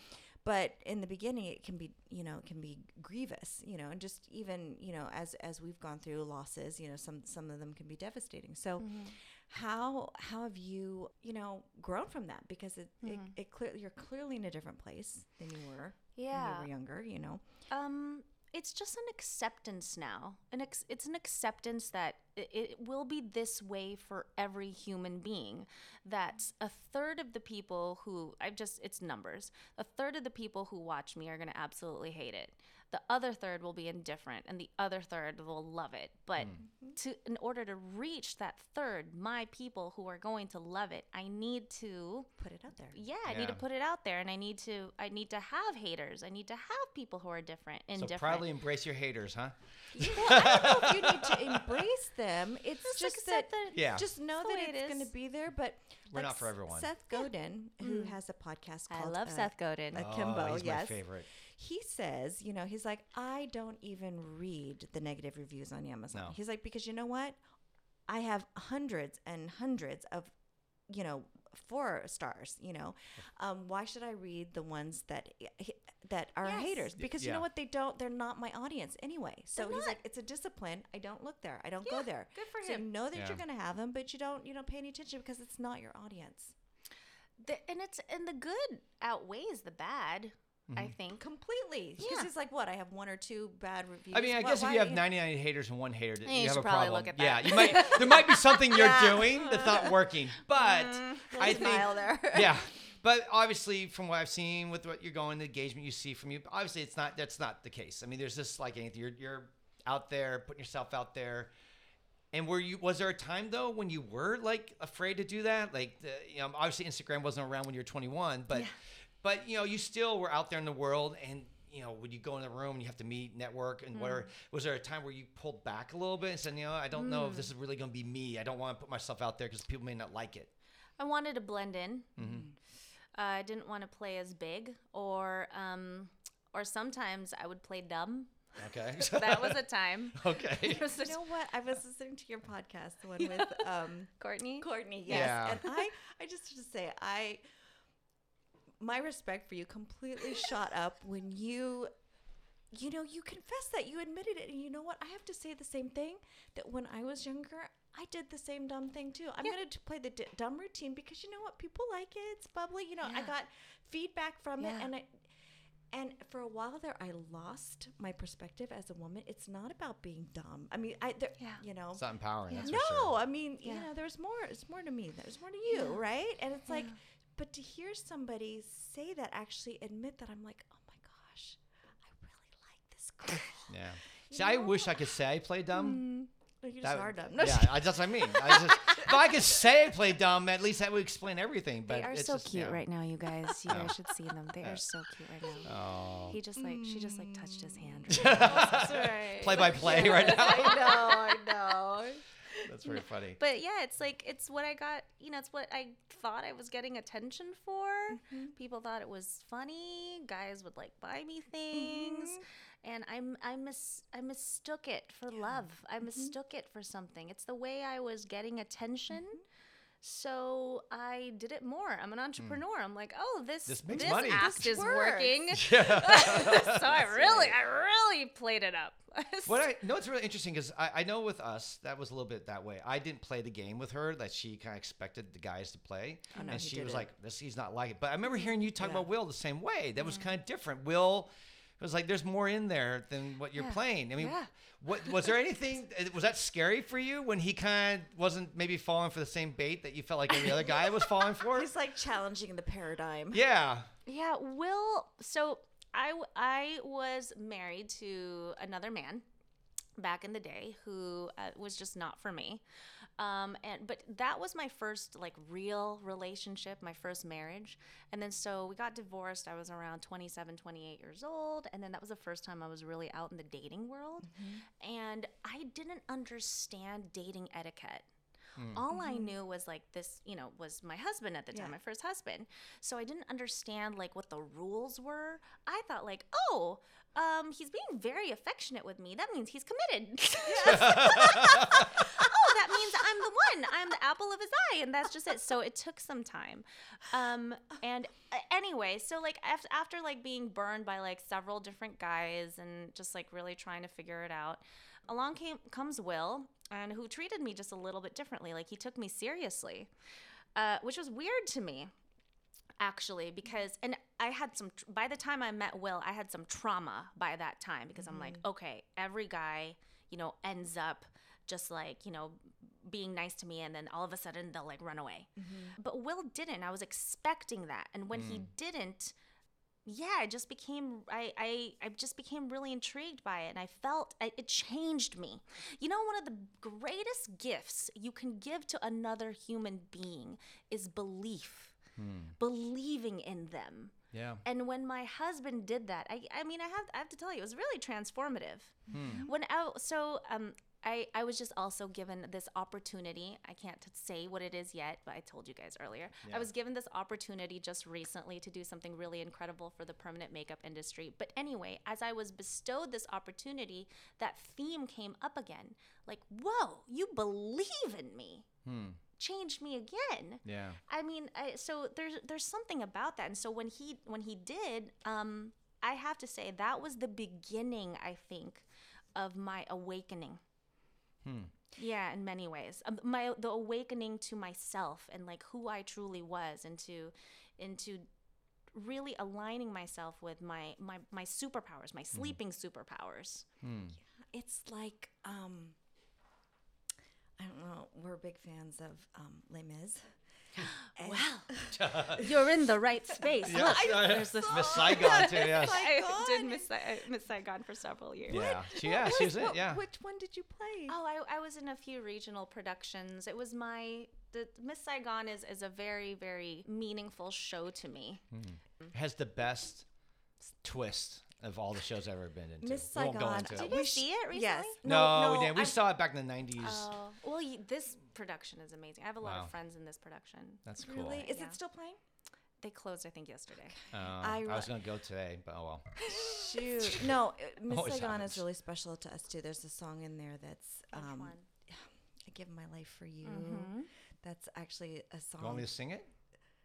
But in the beginning, it can be you know it can be grievous, you know, and just even you know as as we've gone through losses, you know, some some of them can be devastating. So. Mm-hmm. How how have you you know grown from that because it it, it clearly you're clearly in a different place than you were when Yeah. you were younger you know Um, it's just an acceptance now. An ex- it's an acceptance that it, it will be this way for every human being. That a third of the people who I've just it's numbers. A third of the people who watch me are going to absolutely hate it. The other third will be indifferent, and the other third will love it. But to in order to reach that third, my people who are going to love it, I need to put it out there yeah, I need to put it out there, and I need to I need to have haters. I need to have people who are different, so indifferent. proudly embrace your haters, huh? well, I don't know if you need to embrace them. It's Just just that, that Yeah. just know the that way it it's going to be there. But We're like not for everyone. Seth Godin, who has a podcast called I love uh, Seth Godin. Akimbo, oh, he's my yes. favorite. He says, you know, he's like, I don't even read the negative reviews on Amazon. No. He's like, because you know what? I have hundreds and hundreds of, you know, four stars. You know, um, why should I read the ones that that are Yes. haters? Because you know what? They don't. They're not my audience anyway. So he's like, it's a discipline. I don't look there. I don't go there. good for so him. you know that Yeah. you're going to have them, but you don't. You don't pay any attention because it's not your audience. The- and it's and the good outweighs the bad. I mm-hmm. think. Completely. Because Yeah. he's like, what? I have one or two bad reviews. I mean, I guess if you have 99 haters and one hater, you you, have a problem. Yeah, you might. There might be something you're Yeah. doing that's not working, but mm-hmm. I think there. yeah. But obviously, from what I've seen with what you're going, the engagement you see from you, obviously it's not. That's not the case. I mean, there's just like anything. You're you're out there, putting yourself out there. And were you? Was there a time though when you were like afraid to do that? Like, the, you know, obviously Instagram wasn't around when you were 21, but, but you know, you still were out there in the world, and you know, when you go in the room and you have to meet, network, and where was there a time where you pulled back a little bit and said, you know, I don't know if this is really going to be me. I don't want to put myself out there because people may not like it. I wanted to blend in. Mm-hmm. Uh, I didn't want to play as big, or um, or sometimes I would play dumb. Okay. That was a time. okay. There You know what? I was listening to your podcast, the one with um, Courtney. Courtney. Yes, Yeah. and I, I just have to say, I, my respect for you completely shot up when you, you know, you confessed that you admitted it, and you know what? I have to say the same thing. That when I was younger, I did the same dumb thing too. I'm gonna play the d- dumb routine because you know what? People like it. It's bubbly. You know, I got feedback from it, and I. And for a while there, I lost my perspective as a woman. It's not about being dumb. I mean, I, there, Yeah. you know, It's not empowering. That's no, for sure. I mean, you know, there's more. It's more to me. There's more to you, right? And it's like, but to hear somebody say that, actually admit that, I'm like, oh my gosh, I really like this girl. Yeah. See, I wish I could say I play dumb, mm-hmm. You just That- are dumb. No, yeah, I, that's what I mean. I just, if I could say I play dumb, at least that would explain everything. But They are it's so just, cute yeah. right now, you guys. You guys should see them. They are so cute right now. Oh. He just like she just like touched his hand. That's right. Play by play right now. I know, I know. That's very funny. But yeah, it's like it's what I got. You know, it's what I thought I was getting attention for. Mm-hmm. People thought it was funny. Guys would like buy me things, mm-hmm. and I'm I mis I mistook it for love. I mm-hmm. mistook it for something. It's the way I was getting attention. So I did it more. I'm an hmm. entrepreneur. I'm like, oh, this This this, makes money. act This is works. working. so I really, I really played it up. What I know it's really interesting because I, I know with us that was a little bit that way. I didn't play the game with her that she kind of expected the guys to play, Oh, no, and she was didn't. like, "This he's not like it." But I remember hearing you talk Yeah. about Will the same way. That was mm-hmm. kind of different. Will it was like there's more in there than what you're Yeah. playing. I mean, Yeah. what was there anything? Was that scary for you when he kind of wasn't maybe falling for the same bait that you felt like every other guy was falling for? He's like challenging the paradigm. yeah. Yeah, Will. So I I was married to another man back in the day who uh, was just not for me. Um, and but that was my first like real relationship, my first marriage. And then so we got divorced. I was around 27, 28 years old, and then that was the first time I was really out in the dating world. And I didn't understand dating etiquette. All I knew was like this, you know, was my husband at the time, Yeah. my first husband. So I didn't understand like what the rules were. I thought like, oh, um, he's being very affectionate with me. That means he's committed. oh, that means I'm the one. I'm the apple of his eye, and that's just it. So it took some time. Um, and uh, anyway, so like after, after like being burned by like several different guys and just like really trying to figure it out, along came comes Will, and who treated me just a little bit differently. Like he took me seriously, uh, which was weird to me actually because and i had some by the time i met will i had some trauma by that time because i'm like mm-hmm. okay every guy you know ends up just like you know being nice to me and then all of a sudden they'll like run away. Mm-hmm. But will didn't. I was expecting that. And when he mm. didn't yeah i just became I, I i just became really intrigued by it and i felt I, it changed me you know one of the greatest gifts you can give to another human being is belief believing in them Yeah. and when my husband did that, I, I mean, I have, I have to tell you, it was really transformative. When I, so, um, I, I was just also given this opportunity. I can't say what it is yet, but I told you guys earlier. I was given this opportunity just recently to do something really incredible for the permanent makeup industry. But anyway, as I was bestowed this opportunity, that theme came up again. Like, whoa, you believe in me. Changed me again. Yeah. I mean, I, so there's there's something about that, and so when he when he did, um, I have to say that was the beginning, I think, of my awakening. Yeah, in many ways, um, my the awakening to myself and like who I truly was, into into really aligning myself with my my my superpowers, my sleeping superpowers. It's like um I don't know, we're big fans of um Les Mis. Eh. And- Wow, you're in the right space. Look, there's this. Miss Saigon too. Yes. I did Saigon. miss Sai- uh, Miss Saigon for several years. Yeah. She, yeah. She was in. it, Yeah. Which one did you play? Oh, I, I was in a few regional productions. It was my the Miss Saigon is is a very very meaningful show to me. Hmm. Has the best twist of all the shows I've ever been into. Miss We won't go Saigon. into it. Did we you see it recently? Yes. No, we didn't. We I- saw it back in the '90s. Oh, well, y- this production is amazing. I have a lot Wow. of friends in this production. That's cool. Really? Is Yeah. it still playing? They closed, I think, yesterday. Uh, I I, ru- was gonna go today, but oh well. Shoot. No, uh, Miss Always Saigon happens. is really special to us too. There's a song in there that's Which um one? I give my life for you. Mhm. That's actually a song. You want me to sing it?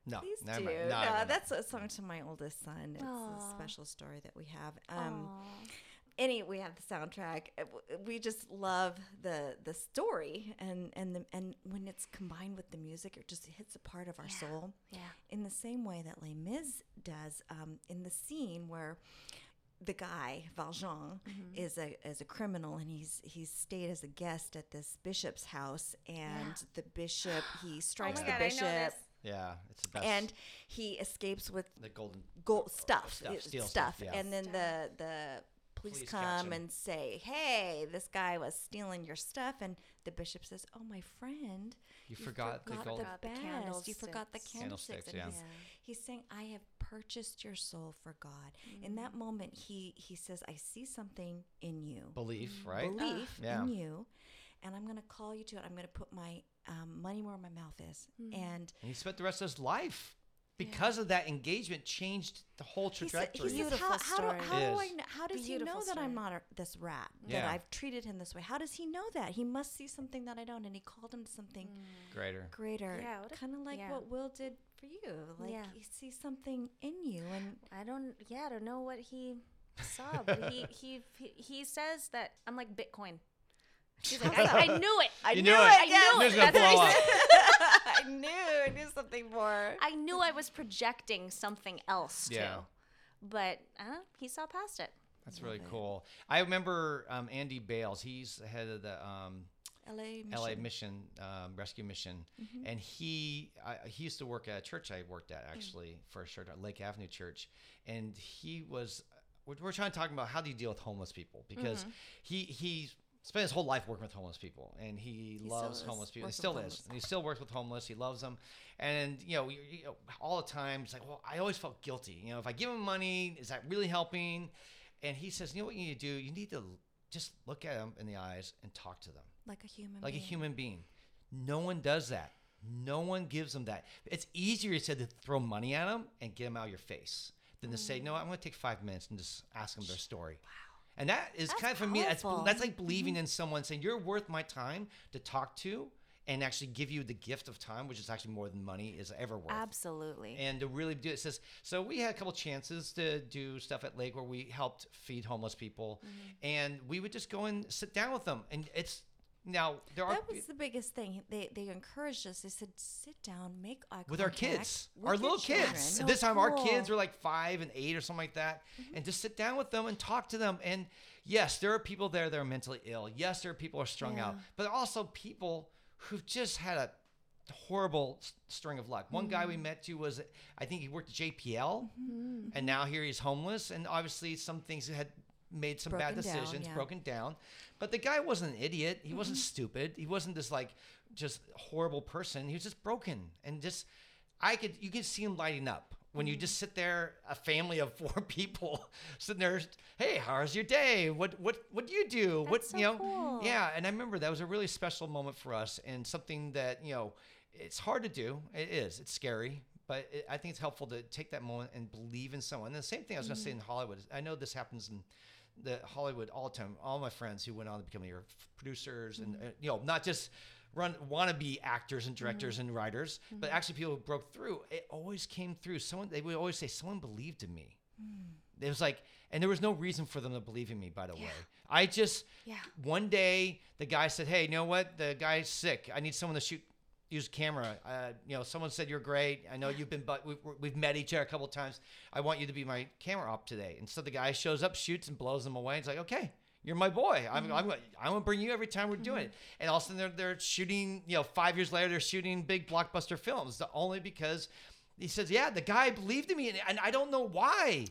No. Please never do. mind. No, No, that's a song to my oldest son. It's Aw. a special story that we have. Um, any we have the soundtrack. Uh, We just love the the story and and the, and when it's combined with the music, it just hits a part of our Yeah. soul. Yeah. In the same way that Les Mis does, um, in the scene where the guy Valjean Mm-hmm. is a is a criminal and he's he's stayed as a guest at this bishop's house and the bishop he strikes oh the God, bishop I know this. Yeah, it's the best. and he escapes with the golden. gold stuff, Stuff, uh, steel stuff, stuff, yeah. and then the the police, Police come and say, "Hey, this guy was stealing your stuff," and the bishop says, "Oh, my friend, You forgot the forgot gold. the the best. You forgot the candlesticks." Candlesticks, And yeah. he's, he's saying, "I have purchased your soul for God." In that moment, he he says, "I see something in you, Belief, right? belief Yeah. in you." And I'm going to call you to it. I'm going to put my um, money where my mouth is. And And he spent the rest of his life because of that engagement changed the whole he said, trajectory. he says, Beautiful how, how, do, story. how, do I, how does he know Beautiful that I'm not a, this rat, Yeah. that I've treated him this way? How does he know that? He must see something that I don't. And he called him to something Greater. greater. Mm. Yeah, kind of like yeah. what Will did for you. Like Yeah. he sees something in you. And I don't. Yeah, I don't know what he saw, but he he he, he says that I'm like Bitcoin. He's like, I, I knew it. I knew knew it. it. I It knew was it. gonna That's what blow he up. said. I knew, I knew something more. I knew I was projecting something else too. Yeah. But uh, he saw past it. That's really cool. I remember um, Andy Bales. He's the head of the um, LA LA mission. Mission um, Rescue Mission, and he I, he used to work at a church I worked at actually for a short time, Lake Avenue Church, and he was we're, we're trying to talk about how do you deal with homeless people because he he spent his whole life working with homeless people and he, still loves homeless people. He still is. And he still works with homeless. He loves them, and you know, you, you know all the time it's like, well, I always felt guilty. You know, if I give him money, is that really helping? And he says, you know what you need to do? You need to just look at them in the eyes and talk to them like a human like a being. human being. No one does that. No one gives them that. It's easier to to throw money at them and get them out of your face than to say, no, mm. I'm going to take five minutes and just ask them their story. Wow. And that is That's kind of for me. That's that's like mm-hmm. believing in someone saying you're worth my time to talk to and actually give you the gift of time, which is actually more than money is ever worth Absolutely. and to really do it. it says so we had a couple chances to do stuff at lake where we helped feed homeless people mm-hmm. and we would just go and sit down with them and it's now there are That was the biggest thing. They they encouraged us. They said, "Sit down, make eye with our kids our little children." kids So this time our kids were like five and eight or something like that and just sit down with them and talk to them and yes there are people there that are mentally ill yes there are people who are strung out but also people who've just had a horrible string of luck. One guy we Mm-hmm. met to was, I think he worked at JPL, and now here he's homeless. And obviously, some things had made some bad Broken down, decisions, yeah. Mm-hmm. broken down. But the guy wasn't an idiot. He wasn't stupid. He wasn't this like just horrible person. He was just broken and just. I could you could see him lighting up when Mm-hmm. you just sit there, a family of four people sitting there. Hey, how's your day? What what what do you do? what so you know? cool. Yeah, and I remember that was a really special moment for us and something that you know it's hard to do. It is. It's scary, but it, I think it's helpful to take that moment and believe in someone. And the same thing I was going to say in Hollywood. is- I know this happens in the Hollywood all the time. All my friends who went on to become your producers and mm-hmm. uh, you know not just run wannabe actors and directors mm-hmm. and writers, but mm-hmm. actually people who broke through. It always came through. Someone they would always say someone believed in me. Mm. It was like, and there was no reason for them to believe in me, by the way. I just, Yeah. one day the guy said, Hey, you know what? The guy's sick. I need someone to shoot, use camera. Uh, you know, someone said, You're great. I know you've been, but we've, we've met each other a couple times. I want you to be my camera op today. And so the guy shows up, shoots, and blows them away. It's like, Okay. You're my boy. I'm, I'm, gonna- I'm gonna bring you every time we're doing it. And all of a sudden they're, they're shooting, you know, five years later, they're shooting big blockbuster films the- only because he says, yeah, the guy believed in me, and, and I don't know why.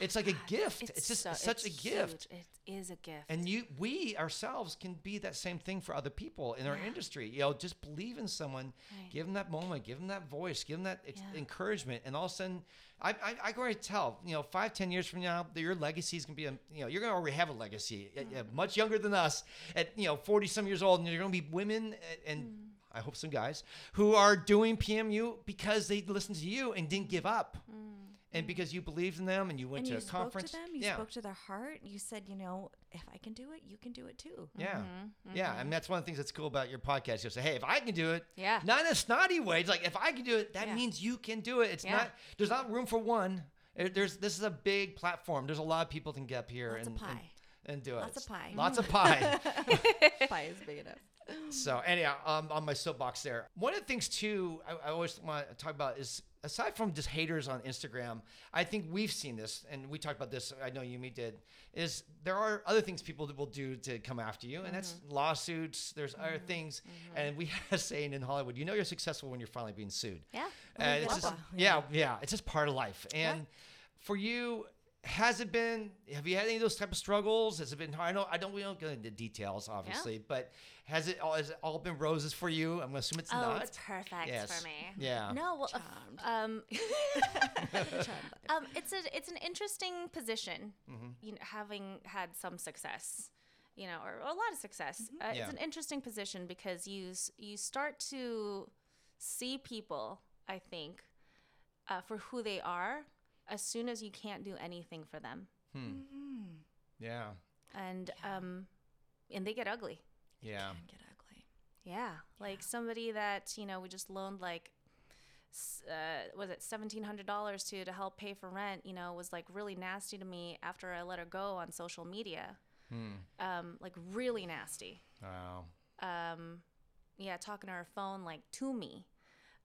it's like a gift. It's, just so- such a gift. huge. It is a gift. And you, we ourselves can be that same thing for other people in our industry. You know, just believe in someone, Right. give them that moment, give them that voice, give them that Yeah. encouragement, and all of a sudden, I, I, I can already tell. You know, five, ten years from now, your legacy is gonna be a, you know, you're gonna already have a legacy, uh, much younger than us, at you know, forty some years old, and you're gonna be women and. Mm. I hope some guys who are doing PMU because they listened to you and didn't give up, mm. and because you believed in them and you went and to you a spoke conference. to them. You yeah. spoke to their heart. You said, you know, if I can do it, you can do it too. Yeah. Mm-hmm, Yeah. Mm-hmm. And that's one of the things that's cool about your podcast. You'll say, hey, if I can do it, Yeah. not in a snotty way. It's like, if I can do it, that Yeah. means you can do it. It's Yeah. not, there's not room for one. There- There's, this is a big platform. There's a lot of people can get up here Lots and, and, pie. and do it. Lots of pie. Lots of pie. Pie is big enough. So anyhow, um, on my soapbox there, one of the things too, I, I always want to talk about is aside from just haters on Instagram, I think we've seen this, and we talked about this. I know you, Yumi did. Is there are other things people will do to come after you, and that's lawsuits. There's other things, and we have a saying in Hollywood: you know you're successful when you're finally being sued. yeah. And it's just, yeah, yeah, it's just part of life. And for you, has it been? Have you had any of those type of struggles? Has it been hard? I know I don't. We don't go into details, obviously, but has it all? Has it all been roses for you? I'm gonna assume it's Oh, not. it's perfect Yes. for me. Yeah. No, well, uh, um, um, it's a it's an interesting position. Mm-hmm. You know, having had some success, you know, or, a lot of success. Uh, Yeah. It's an interesting position because you you start to see people. I think uh, for who they are as soon as you can't do anything for them, Hmm. Yeah. and um, and they get ugly. Yeah. Get ugly. Yeah, like somebody that you know we just loaned like, uh, was it seventeen hundred dollars to to help pay for rent? You know, was like really nasty to me after I let her go on social media. Um, like really nasty. Wow. Um, yeah, talking to her phone like to me,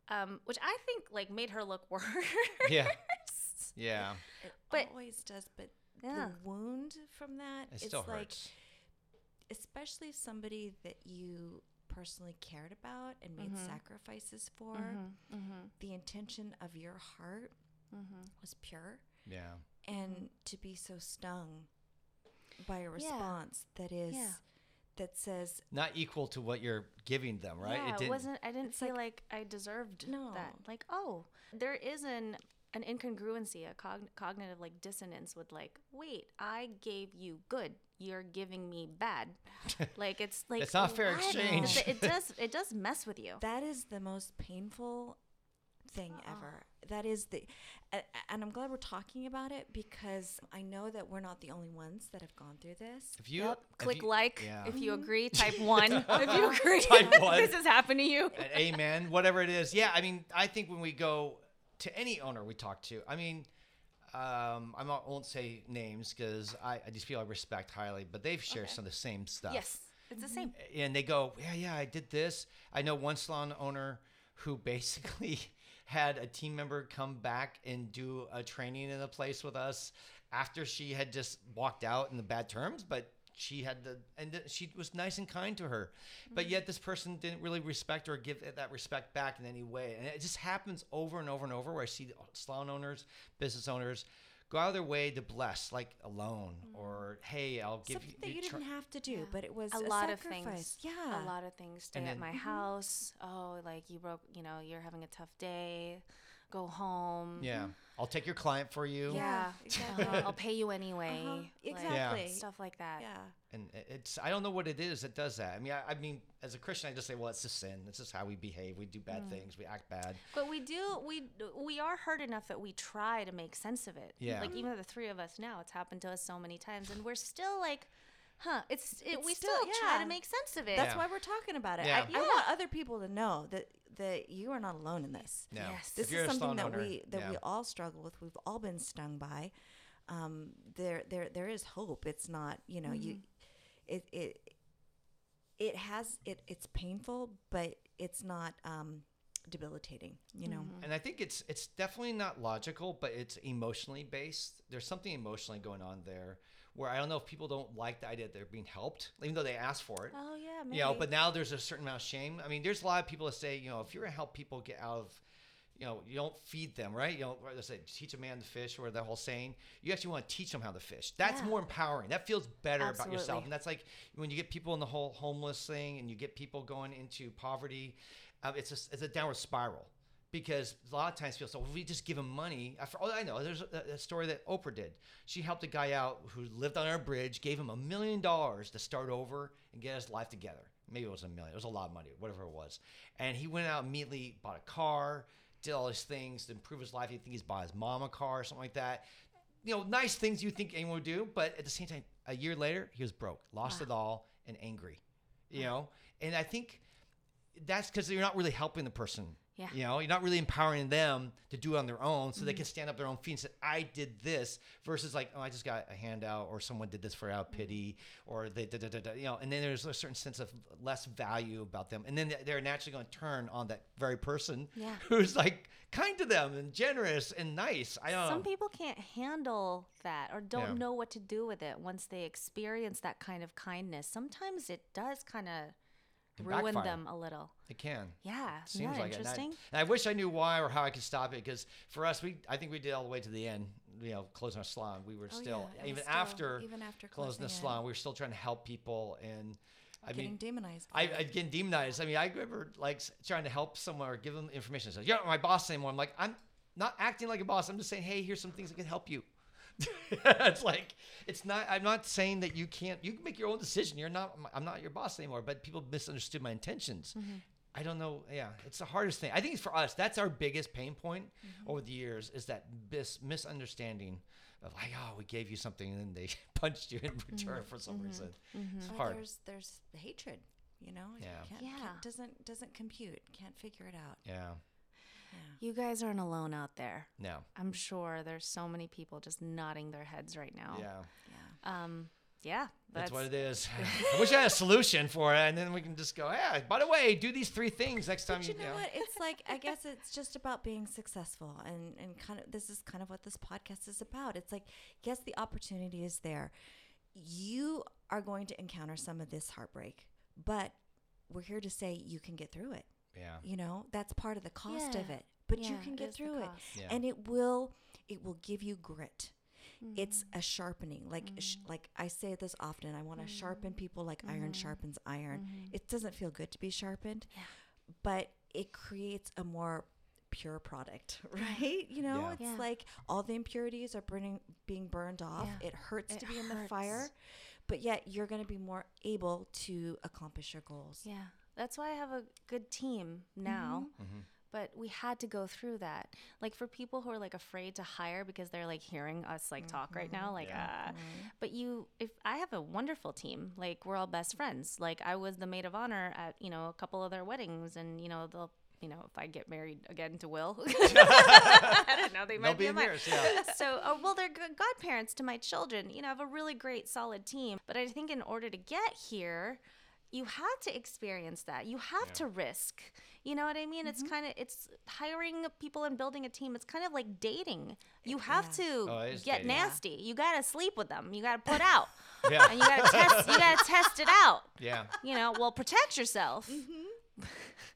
um, which I think like made her look worse. Yeah. Yeah. It But- always does, but Yeah. the wound from that, It it's still like, hurts. especially somebody that you personally cared about and made Mm-hmm. sacrifices for, the intention of your heart Mm-hmm. was pure. Yeah. And to be so stung by a response that is, Yeah. that says, Not equal to what you're giving them, right? Yeah, it, didn't- wasn't. I didn't it's feel like- like, I deserved No. that. Like, oh, there is an an incongruency, a cogn- cognitive like dissonance with like, wait, I gave you good, you're giving me bad. like it's like It's not fair what? exchange. It, it does. It does mess with you. that is the most painful thing uh-uh. ever. That is the, a- and I'm glad we're talking about it because I know that we're not the only ones that have gone through this. If you Yep. if Click you- like yeah. if you agree. Type one if you agree. Type one. this has happened to you. amen, whatever it is. Yeah, I mean, I think when we go to any owner we talk to, I mean, um, I won't- won't say names because I, I just feel I respect highly, but they've shared some of the same stuff. Yes, it's the same. And they go, yeah, yeah, I did this. I know one salon owner who basically had a team member come back and do a training in a place with us after she had just walked out in the bad terms, but she had the and she was nice and kind to her but yet this person didn't really respect her or give that respect back in any way and it just happens over and over and over where i see salon owners business owners go out of their way to bless like a loan mm-hmm. or hey i'll give Something you that you tr- didn't have to do, but it was a a, lot of things. Yeah, a lot of things. Stay And at then- my mm-hmm. house. Oh, like you broke. You know, you're having a tough day. Go home. yeah i'll take your client for you Yeah. exactly. Uh-huh, I'll pay you anyway. Uh-huh, Like, exactly. stuff like that. Yeah. and it's i don't know what it is that does that i mean i, I mean as a christian i just say well it's a sin This is how we behave we do bad Mm. things we act bad But we do. We we are hurt enough that we try to make sense of it. Yeah. Like even the three of us now, it's happened to us so many times, and we're still like, huh? It's, it, It's we still- still, try to make sense of it. That's Yeah. why we're talking about it. Yeah. I, I want other people to know that that you are not alone in this. no Yes. If This you're is something salon that owner, we that we yeah. all struggle with. We've all been stung by. Um, there there there is hope. It's not you know you Mm-hmm. it it it has it it's painful, but it's not um, debilitating. You know. Mm-hmm. and I think it's it's definitely not logical, but it's emotionally based. There's something emotionally going on there where I don't know if people don't like the idea that they're being helped, even though they asked for it. oh yeah, maybe. you know, but now there's a certain amount of shame. I mean, there's a lot of people that say, you know, if you're gonna help people get out of, you know, you don't feed them, right? You know, they say, teach a man to fish, or the whole saying. You actually want to teach them how to fish. That's Yeah. more empowering. That feels better about yourself. Absolutely. And that's like when you get people in the whole homeless thing, and you get people going into poverty. Uh, it's a, it's a downward spiral because a lot of times people say, well, if we just give them money. After all oh, I know, there's a, a story that Oprah did. She helped a guy out who lived on our bridge, gave him a million dollars to start over and get his life together. Maybe it was a million. It was a lot of money, whatever it was. And he went out immediately, bought a car, did all these things to improve his life. You think he's bought his mom a car or something like that. You know, nice things you think anyone would do, but at the same time, a year later, he was broke, lost it all, and angry. You know, and I think that's because you're not really helping the person. Yeah. You know, you're not really empowering them to do it on their own so Mm-hmm. they can stand up their own feet and say, I did this versus like, oh, I just got a handout or someone did this for Mm-hmm. out pity or they da, da, da, da, you know, and then there's a certain sense of less value about them. And then they're naturally going to turn on that very person Yeah. who's like kind to them and generous and nice. I don't Some know. people can't handle that or don't Yeah. know what to do with it once they experience that kind of kindness. Sometimes it does kind of ruin backfire. them a little. It can. Yeah, Seems like it. And I- interesting? And I, wish I knew why or how I could stop it because for us, we I think we did all the way to the end. You know, closing our salon, we were Oh, still yeah, even still- after even after closing the closing salon, we were still trying to help people and. I Getting mean, demonized. I. I get demonized. I mean, I remember like trying to help someone or give them information. So, you're not my boss anymore. I'm like, I'm not acting like a boss. I'm just saying, hey, here's some things that can help you. it's like, it's not. I'm not saying that you can't. You can make your own decision. You're not. I'm not your boss anymore. But people misunderstood my intentions. Mm-hmm. I don't know. Yeah, it's the hardest thing. I think for us. That's our biggest pain point mm-hmm. over the years is that mis- misunderstanding of like, oh, we gave you something and then they punched you in mm-hmm. return for some reason. It's Or hard. There's there's hatred. You know. Yeah. Can't, Yeah. Can't, doesn't doesn't compute. Can't figure it out. Yeah. You guys aren't alone out there. No. I'm sure there's so many people just nodding their heads right now. Yeah. Yeah. Um, yeah, That's, that's, what it is. I wish I had a solution for it, and then we can just go, yeah. By the way, do these three things next time But you. you know what? It's like I guess it's just about being successful, and and kind of this is kind of what this podcast is about. It's like yes, the opportunity is there. You are going to encounter some of this heartbreak, but we're here to say you can get through it. Yeah. You know that's part of the cost of it, but you can get through it. Yeah. and it will it will give you grit. It's Mm-hmm. a sharpening, like sh- like I say this often. I want to sharpen people like iron sharpens iron. It doesn't feel good to be sharpened, but it creates a more pure product, right? You know, Yeah. it's Yeah. like all the impurities are burning, being burned off. Yeah. It hurts It to be in the fire, but yet you're going to be more able to accomplish your goals. Yeah, that's why I have a good team now. Mm-hmm. But we had to go through that. Like for people who are like afraid to hire because they're like hearing us like talk right now, like ah. But you, if I have a wonderful team, like we're all best friends. Like I was the maid of honor at you know a couple of their weddings, and you know they'll. You know, if I get married again to Will, I don't know. They They'll might be be in mine. yours, yeah. so, oh, well, they're good godparents to my children. You know, I have a really great, solid team. But I think in order to get here, you had to experience that. You have to risk. You know what I mean? Mm-hmm. It's kind of it's hiring people and building a team. It's kind of like dating. You have to Oh, get dating. nasty. You got to sleep with them. You got to put out. Yeah. And you got to test you got to test it out. Yeah. You know, well, protect yourself.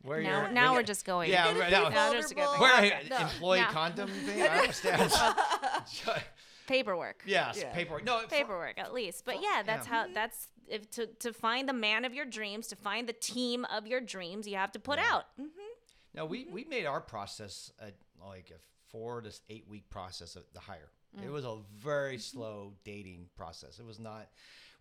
Where Now you're- now we're we're just going. Yeah, right now. Now just get Where okay. an employee No. condom thing? I understand. paperwork. yes, paperwork. No, for- paperwork at least. But yeah, that's yeah. how that's if to to find the man of your dreams, to find the team of your dreams, you have to put out. Mm-hmm. Now we, mm-hmm. we made our process a, like a four to eight week process of the hire. It mm. was a very mm-hmm. slow dating process. It was not.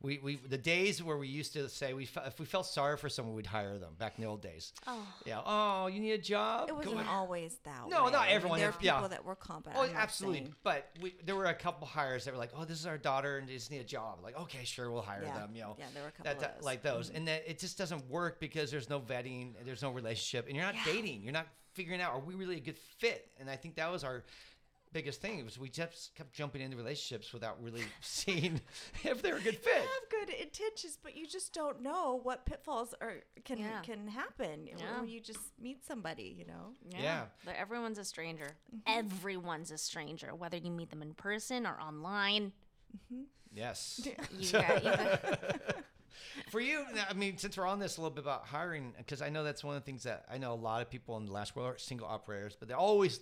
We, we the days where we used to say we if we felt sorry for someone we'd hire them back in the old days. Oh. Yeah. Oh, you need a job. It wasn't always that No, way. not everyone, There are if- yeah. people that were competent. Oh, absolutely. But we, there were a couple hires that were like, "Oh, this is our daughter, and they just need a job." Like, okay, sure, we'll hire Yeah. them. You know, Yeah, there were a couple that, those. Mm-hmm. like those, and that it just doesn't work because there's no vetting, there's no relationship, and you're not dating. You're not figuring out are we really a good fit? And I think that was our biggest thing was we just kept jumping into relationships without really seeing if they were a good fit. You have good intentions, but you just don't know what pitfalls are can Yeah. can happen Yeah. when you just meet somebody. You know. Yeah. But everyone's a stranger. Mm-hmm. Everyone's a stranger, whether you meet them in person or online. Yes. You got, you got, For you, I mean, since we're on this a little bit about hiring, because I know that's one of the things that I know a lot of people in the lash world are single operators, but they're always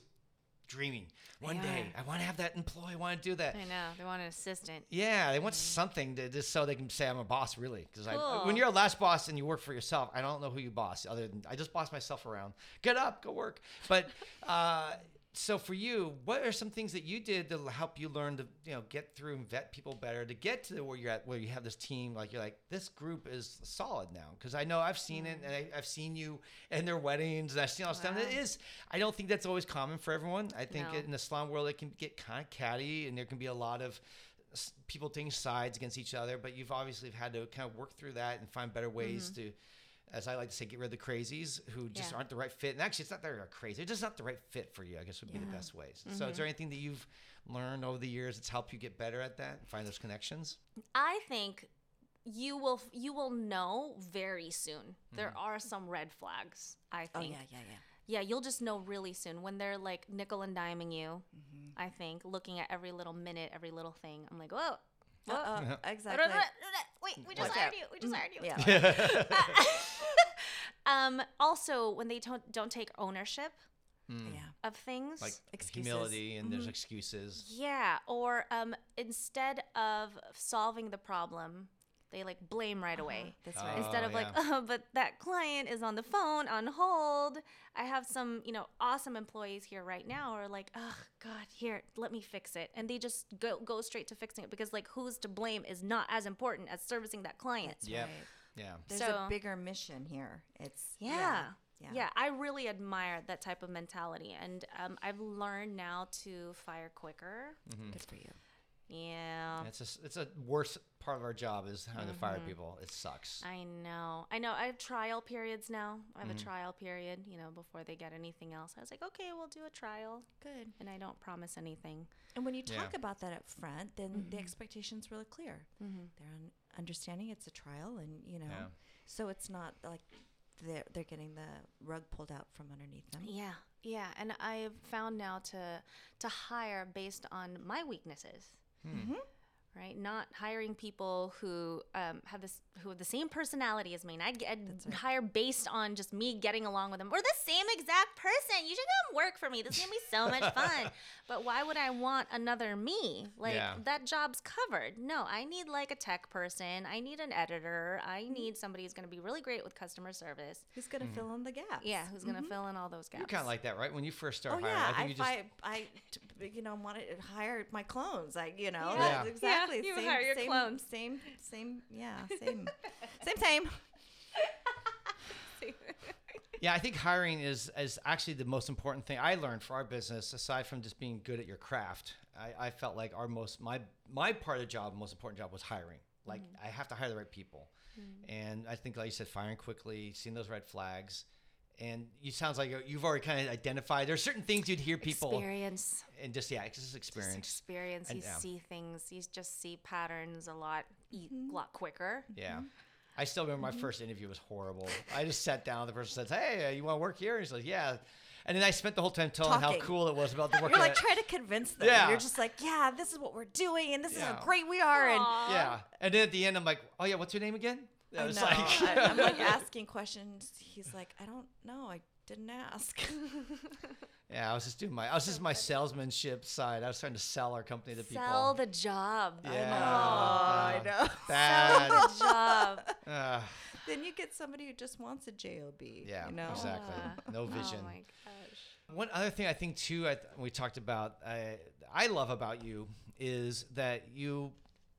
dreaming. One day, I want to have that employee. I want to do that. I know they want an assistant. Yeah, they want something to just so they can say I'm a boss, really. Because Cool. when you're a lash boss and you work for yourself, I don't know who you boss other than I just boss myself around. Get up, go work. But uh, so for you, what are some things that you did to help you learn to you know get through and vet people better to get to where you're at, where you have this team like you're like this group is solid now? Because I know I've seen it and I, I've seen you and their weddings and I've seen all this stuff. And It is. I don't think that's always common for everyone. I think No. in the salon world it can get kind of catty and there can be a lot of people taking sides against each other, but you've obviously had to kind of work through that and find better ways mm-hmm. to, as I like to say, get rid of the crazies who just Yeah. aren't the right fit. And actually, it's not that they're crazy; they're just not the right fit for you. I guess would be the best ways. So, is there anything that you've learned over the years that's helped you get better at that and find those connections? I think you will you will know very soon. There Mm-hmm. are some red flags. I think. Oh yeah, yeah, yeah. Yeah, you'll just know really soon when they're like nickel and diming you. Mm-hmm. I think looking at every little minute, every little thing. I'm like, whoa. whoa. Exactly. Wait, mm, we just Watch hired out. you. We just mm, hired you. Yeah. Uh, um, also, when they don't don't take ownership mm. Yeah. of things, Like Excuses. humility and there's mm-hmm. excuses. yeah, or um, instead of solving the problem, they like blame right away. That's Oh, right. Instead of like, oh, but that client is on the phone on hold. I have some, you know, awesome employees here right now who are like, oh God, here, let me fix it. And they just go go straight to fixing it because like who's to blame is not as important as servicing that client. That's Yep. right. Yeah. There's So- a bigger mission here. It's Yeah. Yeah. yeah. I really admire that type of mentality. And um, I've learned now to fire quicker. Good for you. Yeah. It's a, it's a worst part of our job is having to fire mm-hmm. people. It sucks. I know. I know. I have trial periods now. I have Mm-hmm. a trial period, you know, before they get anything else. I was like, okay, we'll do a trial. Good. And I don't promise anything. And when you talk Yeah. about that up front, then the mm-hmm. expectation's really clear. Mm-hmm. They're un- understanding it's a trial, and you know, Yeah. so it's not like they're they're getting the rug pulled out from underneath them. Yeah. Yeah. And I've found now to to hire based on my weaknesses. Hmm. Mm-hmm. Right, not hiring people who um, have this who have the same personality as me. And I get hire based on just me getting along with them. We're the same exact person. You should come work for me. This is gonna be so much fun. but why would I want another me? Like Yeah. that job's covered. No, I need like a tech person. I need an editor. I mm-hmm. need somebody who's gonna be really great with customer service. Who's going to hmm. fill in the gaps? Yeah, who's gonna mm-hmm. fill in all those gaps. You're kind of like that, right? When you first start Oh hiring, yeah, I think I, you just I, I, t- you know, wanted to hire my clones. I, you know, Yeah. that's Yeah. Exactly. Yeah, you same, hire your same, clones. Same, same, yeah, same, same, same. Yeah, I think hiring is is actually the most important thing I learned for our business. Aside from just being good at your craft, I, I felt like our most my my part of the job, most important job, was hiring. Like mm-hmm. I have to hire the right people, mm-hmm. and I think, like you said, firing quickly, seeing those red flags, and you sounds like you've already kind of identified. There's certain things you'd hear people experience. and just yeah, it's just Just experience. experience. And, you yeah. see things. You just see patterns a lot, e- Mm-hmm. a lot quicker. Yeah. I still remember my first interview was horrible. I just sat down. The person says, "Hey, uh, you want to work here?" And he's like, "Yeah." And then I spent the whole time telling how cool it was about the work. You're like trying to convince them. Yeah. You're just like, yeah, this is what we're doing, and this is how great we are. And Yeah. And then at the end, I'm like, oh, yeah, what's your name again? I was know. like, I, I'm like asking questions. He's like, I don't know. I didn't ask. yeah, I was just doing my, I was just my salesmanship side. I was trying to sell our company to people. Sell the job. yeah. I uh, know. Bad. The job. Uh, then you get somebody who just wants a job. yeah, You know. exactly. Yeah. No vision. Oh my gosh. One other thing I think too, I, we talked about, uh, I love about you is that you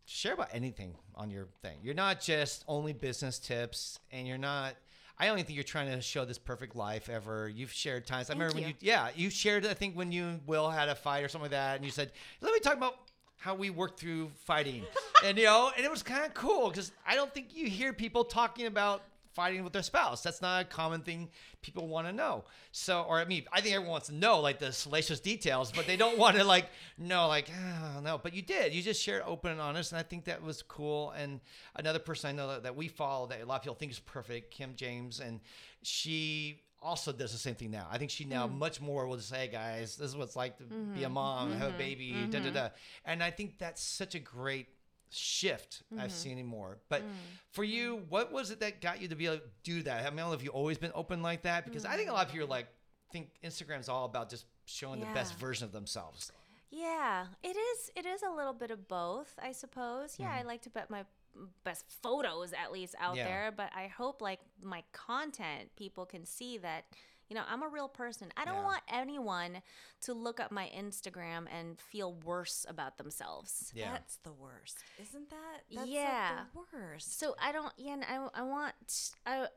share about anything on your thing. You're not just only business tips, and you're not. I only think you're trying to show this perfect life ever. You've shared times. I remember when you. you, yeah, you shared. I think when you and Will had a fight or something like that, and you said, "Let me talk about how we worked through fighting," and you know, and it was kind of cool because I don't think you hear people talking about fighting with their spouse. That's not a common thing people want to know. So, or I mean, I think everyone wants to know like the salacious details, but they don't want to like know like oh, no. But you did. You just shared open and honest, and I think that was cool. And another person I know that, that we follow that a lot of people think is perfect, Kim James, and she also does the same thing now. I think she now mm-hmm. much more will just say, hey guys, this is what it's like to be a mm-hmm. mom, have a mm-hmm. baby, da da da. And I think that's such a great shift I've mm-hmm. seen anymore. But mm. for you, mm. what was it that got you to be able to do that? I mean, I don't know if you've always been open like that because I think a lot of people like think Instagram's all about just showing the best version of themselves. Yeah, it is. It is a little bit of both, I suppose. Yeah, I mm-hmm. like to put my best photos at least out Mm-hmm. Yeah. there, but I hope like my content people can see that you know, I'm a real person. I don't Yeah. want anyone to look up my Instagram and feel worse about themselves. Yeah. That's the worst, isn't that? That's Yeah. like the worst. So I don't. Yeah, and I, I want. I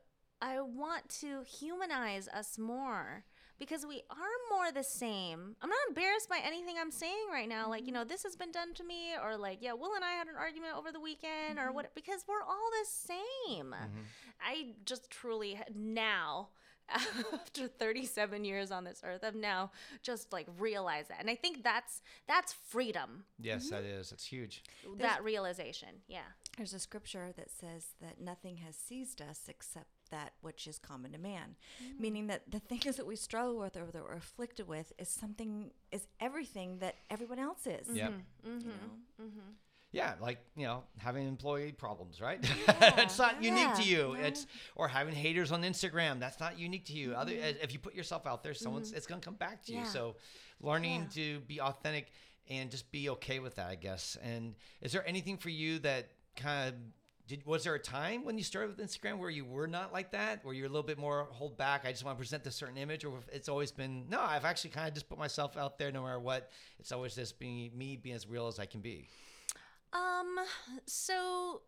I want to humanize us more because we are more the same. I'm not embarrassed by anything I'm saying right now. Like you mm-hmm. know, this has been done to me, or like yeah, Will and I had an argument over the weekend, or mm-hmm. what? Because we're all the same. Mm-hmm. I just truly now. After 37 years on this earth, I've now just like realized that, and I think that's that's freedom. Yes, mm-hmm. that is. It's huge. that realization, yeah. There's a scripture that says that nothing has seized us except that which is common to man, mm. meaning that the things that we struggle with or that we're afflicted with is something is everything that everyone else is. Yep. Mm-hmm. Mm-hmm. You know? Yeah, like you know, having employee problems, right? Yeah, it's not unique to you. It's or having haters on Instagram. That's not unique to you. Other Mm-hmm. if you put yourself out there, someone's it's gonna come back to you. Yeah. So, learning to be authentic and just be okay with that, I guess. And is there anything for you that kind of did, was there a time when you started with Instagram where you were not like that, where you're a little bit more hold back? I just want to present this certain image, or it's always been no. I've actually kind of just put myself out there, no matter what. It's always just being me, being as real as I can be. Um, so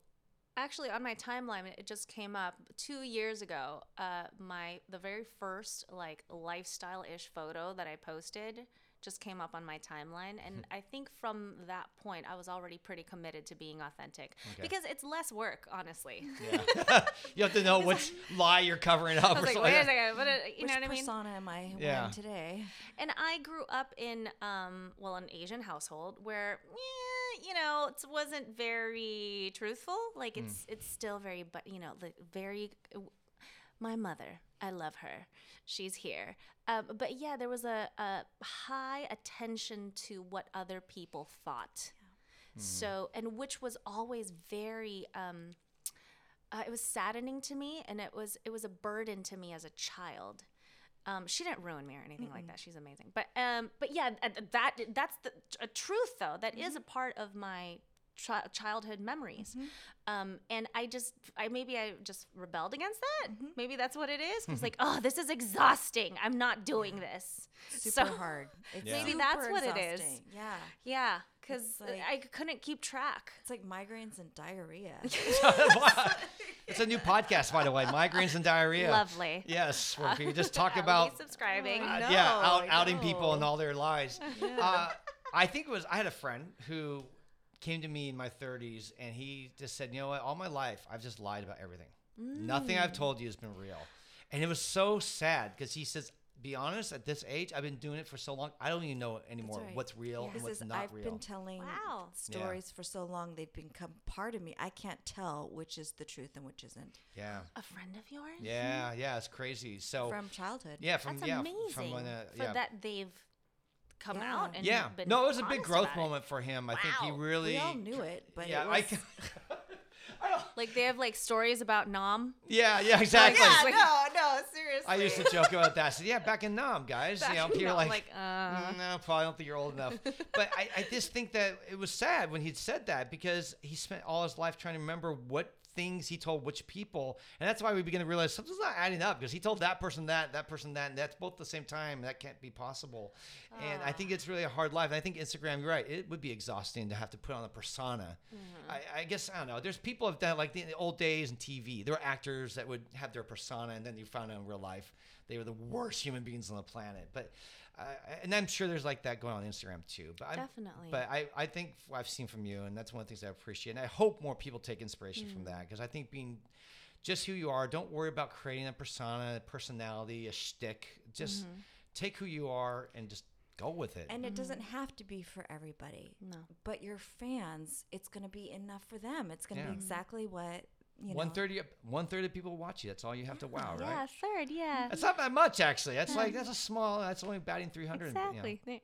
actually on my timeline it just came up 2 years ago. Uh my the very first like lifestyle-ish photo that I posted just came up on my timeline and I think from that point I was already pretty committed to being authentic Okay. because it's less work, honestly. Yeah. you have to know which lie you're covering up. I or was like, something wait a second, what a- you Which know what I mean? persona am I Yeah. wearing today? And I grew up in, um, well, an Asian household where, eh, you know, it wasn't very truthful. Like it's it's still very, but you know, the very. My mother, I love her. She's here. Um, but yeah, there was a, a high attention to what other people thought. So, and which was always very. Um, uh, it was saddening to me, and it was it was a burden to me as a child. Um, she didn't ruin me or anything like that. She's amazing. But um, but yeah, that that's the a truth though. That is a part of my chi- childhood memories. Um, and I just I maybe I just rebelled against that. Maybe that's what it is. It's like, oh, this is exhausting. I'm not doing this. Super so hard. It's Yeah. maybe that's super what it is. Yeah. yeah, because like- I couldn't keep track. It's like migraines and diarrhea. it's a new podcast, by the way. Migraines and diarrhea. Lovely. Yes, where we just talk At about subscribing. uh, know, yeah, out, I outing people and all their lies. Uh, I think it was I had a friend who came to me in my 30s and he just said, "You know what? All my life I've just lied about everything. Nothing I've told you has been real." And it was so sad because he says, "Be honest, at this age, I've been doing it for so long. I don't even know anymore right. what's real This and what's is not I've real." been telling Wow. Yeah. stories for so long they've become part of me. I can't tell which is the truth and which isn't yeah. A friend of yours? Yeah, yeah, it's crazy. So from childhood. yeah, from That's yeah, amazing. from when uh, for yeah. that they've come Yeah. out and yeah. been No, it was a big growth about it. moment for him. I think he really We all knew it, but yeah, it I was, can, I don't, Like they have like stories about Nam. yeah, yeah, exactly. Yeah, Like- no, no, seriously. I used to joke about that. I said, yeah, back in Nam, guys. you know, people are like, like uh, "Mm, no, probably don't think you're old enough. but I, I just think that it was sad when he said that because he spent all his life trying to remember what things he told which people. And that's why we begin to realize something's not adding up because he told that person that, that person that, and that's both at the same time. That can't be possible. And I think it's really a hard life. And I think Instagram, you're right, it would be exhausting to have to put on a persona. Mm-hmm. I, I guess, I don't know. There's people have done like the, the old days in TV. There were actors that would have their persona and then you found out in real life they were the worst human beings on the planet. But uh, and I'm sure there's like that going on Instagram too. But I, Definitely. But I, I think I've seen from you, and that's one of the things I appreciate. And I hope more people take inspiration Mm. from that because I think being just who you are, don't worry about creating a persona, a personality, a shtick. Just Mm-hmm. take who you are and just go with it. And it doesn't have to be for everybody. No. But your fans, it's going to be enough for them. It's going to Yeah. be exactly what, you know. one thirty, one third of people watch you. That's all you have to wow, right? yeah, third, yeah. That's not that much actually. That's like that's a small. That's only batting three hundred. Exactly. And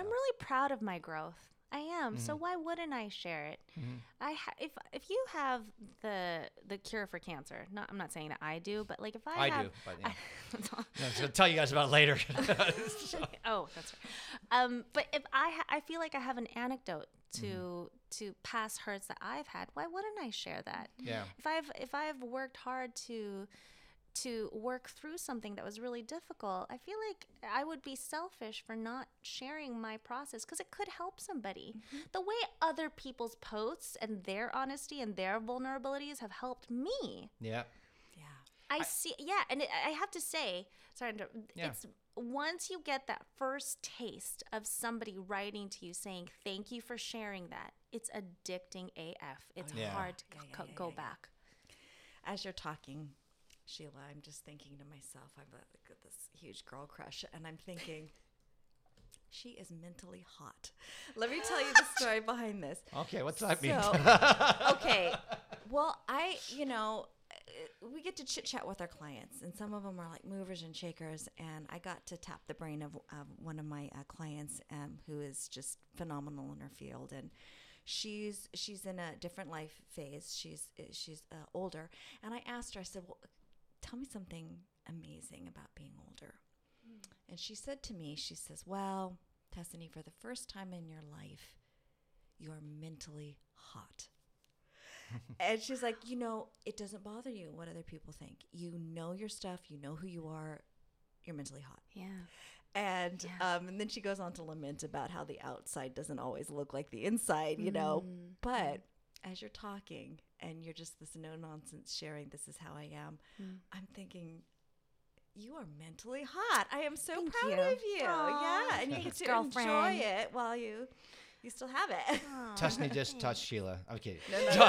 I'm really proud of my growth. I am. So mm-hmm. why wouldn't I share it? Mm-hmm. I ha- if if you have the the cure for cancer, not I'm not saying that I do, but like if I, I have, do, but yeah. I, I was gonna tell you guys about it later. oh, that's right. Um, but if I ha- I feel like I have an anecdote to mm-hmm. to past hurts that I've had, why wouldn't I share that? yeah. If I've if I've worked hard to to work through something that was really difficult, I feel like I would be selfish for not sharing my process because it could help somebody. Mm-hmm. The way other people's posts and their honesty and their vulnerabilities have helped me. Yeah. yeah. I, see, yeah, and it, I have to say, sorry, to- Yeah. it's once you get that first taste of somebody writing to you saying thank you for sharing that, it's addicting AF. It's oh, yeah. hard to Yeah, c- yeah, go back. As you're talking, Sheila, I'm just thinking to myself, I've got this huge girl crush, and I'm thinking, she is mentally hot. Let me tell you the story behind this. Okay. What's that mean? Okay. Well, I, you know, uh, we get to chit chat with our clients, and some of them are like movers and shakers. And I got to tap the brain of, one of my uh, clients um, who is just phenomenal in her field. And she's she's in a different life phase. She's she's uh, older, and I asked her. I said, "Well, tell me something amazing about being older." And she said to me, she says, "Well, Tessany, for the first time in your life, you are mentally hot." and she's like, you know, it doesn't bother you what other people think. You know your stuff. You know who you are. You're mentally hot. Yeah. And Yeah. um, and then she goes on to lament about how the outside doesn't always look like the inside, you know. Mm-hmm. But as you're talking and you're just this no nonsense sharing, this is how I am. Mm. I'm thinking. You are mentally hot. I am so Thank proud you. of you. Aw, yeah, and you get thanks, to enjoy it while you you still have it. Tusney just touched Sheila. I'm kidding. No, no, no, no, no.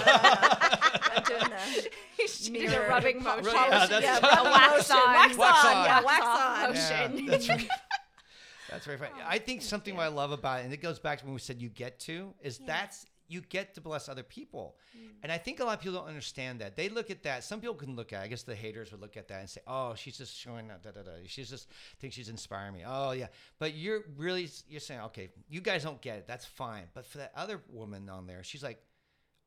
I'm doing the She's Mirror. rubbing motion. Right, yeah, that's- yeah, Yeah, rubbing wax on. wax, Wax on, on. yeah, Wax wax off on. motion. Yeah, that's right. That's very funny. I think something what I love about it, and it goes back to when we said you get to, is that's you get to bless other people. Mm. And I think a lot of people don't understand that. They look at that. Some people can look at. I guess the haters would look at that and say, "Oh, she's just showing that. Da, da, da. She's just thinks she's inspiring me." Oh yeah, but you're really you're saying, okay, you guys don't get it. That's fine. But for that other woman on there, she's like,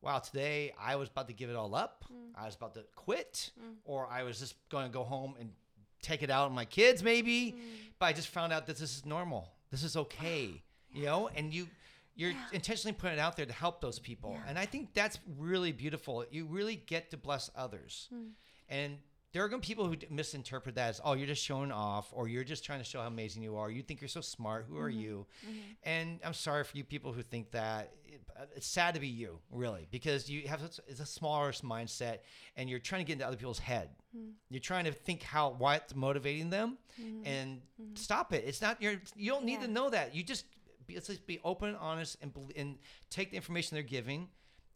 wow, today I was about to give it all up. Mm. I was about to quit, mm. or I was just going to go home and take it out on my kids, maybe. But I just found out that this is normal. This is okay, you know. And you, you're intentionally putting it out there to help those people, and I think that's really beautiful. You really get to bless others, hmm. and. There are going to be people who misinterpret that as, oh, you're just showing off, or you're just trying to show how amazing you are. You think you're so smart. Who are mm-hmm. you? Mm-hmm. And I'm sorry for you people who think that. It's sad to be you, really, because you have such, it's a smaller mindset, and you're trying to get into other people's head. Hmm. You're trying to think how what's motivating them, mm-hmm. and stop it. It's not your. You don't need to know that. You just be, let's just be open, and honest, and and take the information they're giving,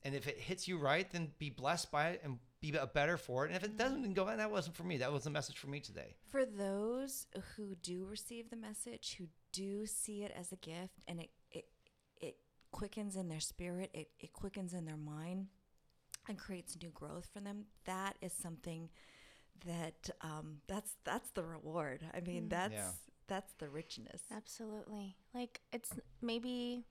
and if it hits you right, then be blessed by it and be a better for it. And if it doesn't, then go. That wasn't for me. That was a message for me today. For those who do receive the message, who do see it as a gift, and it it it quickens in their spirit, it, it quickens in their mind, and creates new growth for them. That is something that um, that's that's the reward. I mean, that's Yeah. That's the richness. Absolutely. Like it's maybe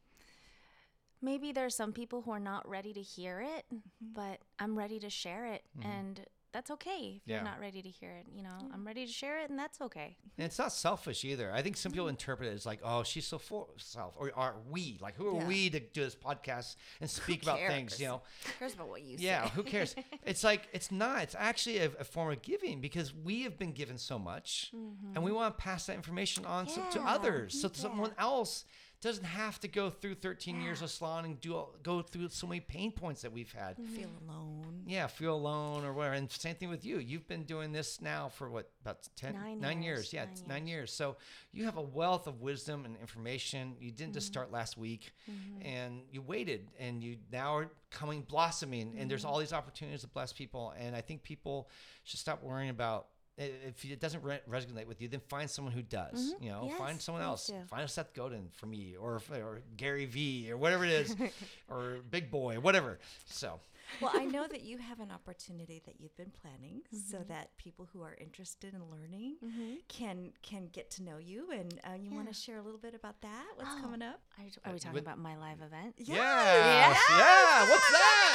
maybe there are some people who are not ready to hear it, mm-hmm. but I'm ready to share it mm-hmm. and that's okay if Yeah. you're not ready to hear it, you know. I'm ready to share it and that's okay. And it's not selfish either. I think some people interpret it as like, oh, she's so full of self. Or are we? Like, who are Yeah. we to do this podcast and speak about things, you know? Who cares about what you say? Yeah, say? who cares? it's like, it's not. It's actually a, a form of giving because we have been given so much and we want to pass that information on so- to Mm-hmm. Others so that Yeah. someone else doesn't have to go through 13 years of salon and do all, go through so many pain points that we've had. Mm-hmm. Feel alone. Yeah, feel alone or whatever. And same thing with you. You've been doing this now for what about 10 Nine nine years. years. Yeah, Nine it's nine years. So you have a wealth of wisdom and information. You didn't just mm-hmm. start last week mm-hmm. and you waited and you now are coming blossoming and there's all these opportunities to bless people and I think people should stop worrying about i- if it doesn't re- resonate with you, then find someone who does. Mm-hmm. You know, find someone else. do. Find a Seth Godin for me, or or Gary V, or whatever it is, or Big Boy, whatever. So well, I know that you have an opportunity that you've been planning so Mm-hmm. that people who are interested in learning can can get to know you. And uh, you want to share a little bit about that? What's Oh. coming up? Are, are we talking with- about my live event? Yes. Yeah. Yeah. What's that?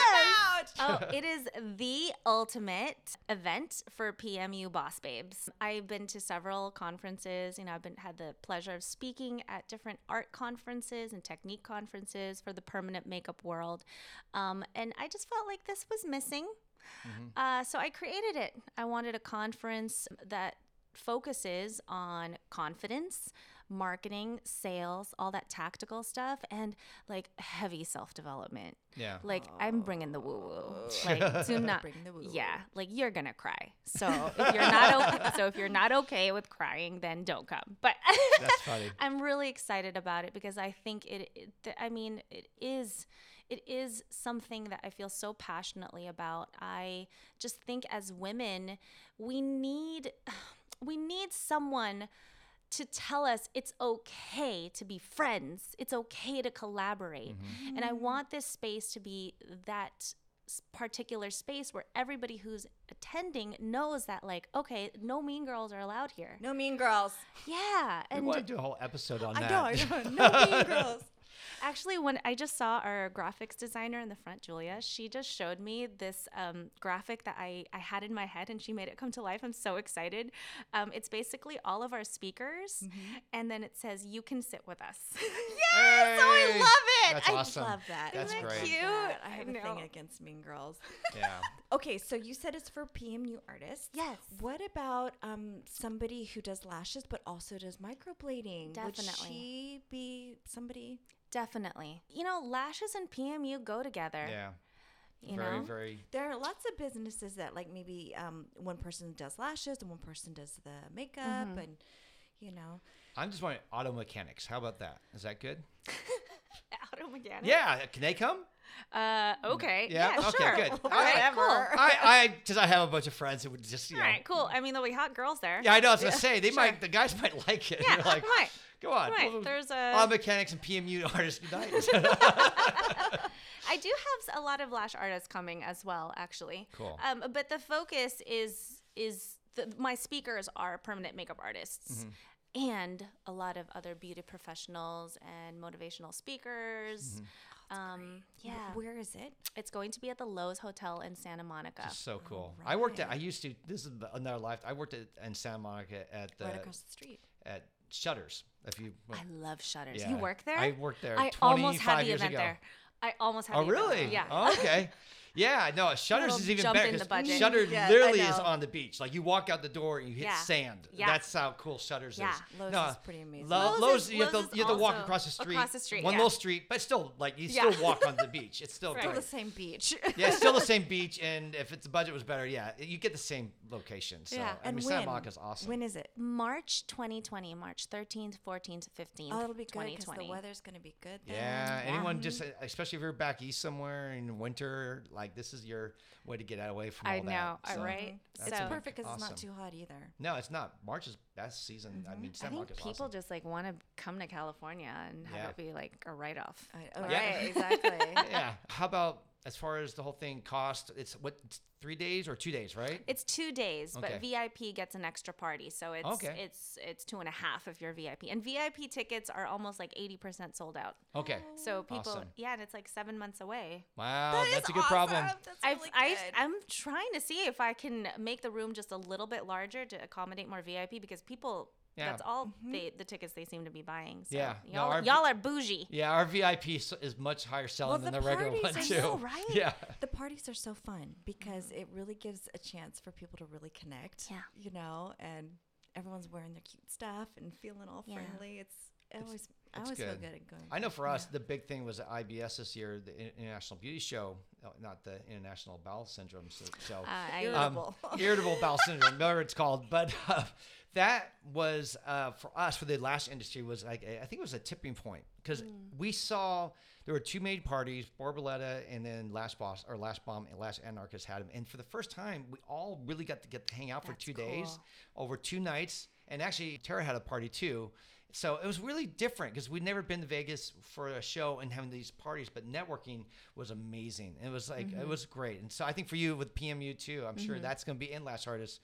oh, it is the ultimate event for PMU Boss Babes. I've been to several conferences. You know, I've been had the pleasure of speaking at different art conferences and technique conferences for the permanent makeup world, um, and I just felt like this was missing. Uh, so I created it. I wanted a conference that focuses on confidence, marketing, sales, all that tactical stuff, and like heavy self development. Yeah. Like I'm bringing the woo woo. Like do not. Bring the woo-woo. Yeah, like you're gonna cry. So if you're not okay, so if you're not okay with crying, then don't come. But That's funny. I'm really excited about it because I think it, it I mean, it is it is something that I feel so passionately about. I just think as women, we need we need someone to tell us it's okay to be friends. It's okay to collaborate. Mm-hmm. And I want this space to be that particular space where everybody who's attending knows that like okay no mean girls are allowed here No mean girls. yeah We want to do a whole episode on I that. know, I know. No mean girls. Actually, when I just saw our graphics designer in the front, Julia, she just showed me this um, graphic that I, I had in my head and she made it come to life. I'm so excited. Um, it's basically all of our speakers, Mm-hmm. and then it says, You can sit with us. Yes, oh, I love it. that's I awesome. love that. That's I love great. Cute. that. I have I a thing against Mean Girls. Yeah. Okay, so you said it's for PMU artists. Yes. What about um somebody who does lashes but also does microblading? Definitely. Would she be somebody? Definitely. You know, lashes and PMU go together. Yeah. You very, know? very. There are lots of businesses that like maybe um one person does lashes and one person does the makeup Mm-hmm. and you know. I'm just wondering, auto mechanics. How about that? Is that good? Auto mechanic. Yeah. Can they come? Uh, okay. Yeah, Yeah, okay, sure. good. All right, Whatever. cool. I, I, because I have a bunch of friends who would just, you know. right, cool. I mean, there'll be hot girls there. Yeah, I know. I was gonna say they sure. might. The guys might like it. Yeah, You're like, might. Go on. Right, well, there's a- auto mechanics and PMU artists unite. I do have s- a lot of lash artists coming as well, actually. Cool. Um, but the focus is is the, my speakers are permanent makeup artists. Mm-hmm. And a lot of other beauty professionals and motivational speakers. Um, yeah, Where is it? it's going to be at the Loews Hotel in Santa Monica. so cool. I worked at. I used to. This is another life. I worked at in Santa Monica at the right across the street. at Shutters. If you. I love Shutters. Yeah. You work there? I worked there I almost had the event ago. there. I almost had Oh the event there. really? Yeah. Oh, okay. Yeah, no, Shutters Little is even jump better in the 'cause budget. Shutter Yeah, I literally is know. on the beach. Like you walk out the door and you hit Yeah. sand. Yeah. That's how cool Shutters Yeah. is. Loews no, is pretty amazing. Lo- Loews Loews, is- you have Loews to is you have to walk also across the street. across the street, One yeah. little street, but still like you Yeah. still walk on the beach. It's still Right. Still great. the same beach. yeah, it's still the same beach, and if its budget was better, yeah, you get the same location. So Yeah. I and mean, when? Santa Monica's awesome. When is it? March 2020, March 13th, 14th, 15th. Oh, it'll be good because 2020. the weather's going to be good. Then. Yeah, anyone just, especially if you're back east somewhere in winter, like this is your way to get away from I all know, that. So, right? It's So- perfect because it's not too hot either. No, it's not. March is best season. I mean, mm-hmm. I think Monica's people awesome. just like want to come to California and have Yeah. it be like a write off. I, oh, Yeah. Right, exactly. yeah. How about as far as the whole thing cost? It's what three days or two days, right? It's two days, Okay. but VIP gets an extra party, so it's Okay. it's it's two and a half if you're VIP. And VIP tickets are almost like eighty percent sold out. Okay. So people, Awesome. yeah, and it's like seven months away. Wow, That that's is a good problem. awesome. That's I've, really I, good. I'm trying to see if I can make the room just a little bit larger to accommodate more VIP because people, Yeah. that's all mm-hmm. they, the tickets they seem to be buying. So Yeah. Y'all, our- y'all are bougie. Yeah, our VIP is is much higher selling Well, than the the regular parties one are too. so, right? Yeah. the parties are so fun because mm-hmm. it really gives a chance for people to really connect. Yeah. You know, and everyone's wearing their cute stuff and feeling all Yeah. friendly. It's I always I it's always feel good. good at going. I know for us, the big thing was at IBS this year, the International Beauty Show, uh, not the International Bowel Syndrome show. Uh, Irritable. Um, irritable bowel syndrome, whatever it's called. But uh, that was uh, for us, for the lash industry, was like a- I think it was a tipping point because we saw there were two main parties, Borboleta and then Lash Boss or Lash Bomb and Lash Anarchist had them, and for the first time, we all really got to get to hang out for That's two days over two nights, and actually Tara had a party too. So it was really different because we'd never been to Vegas for a show and having these parties, but networking was amazing. It was like Mm-hmm. it was great, and so I think for you with PMU too, I'm sure that's going to be in Last Artist.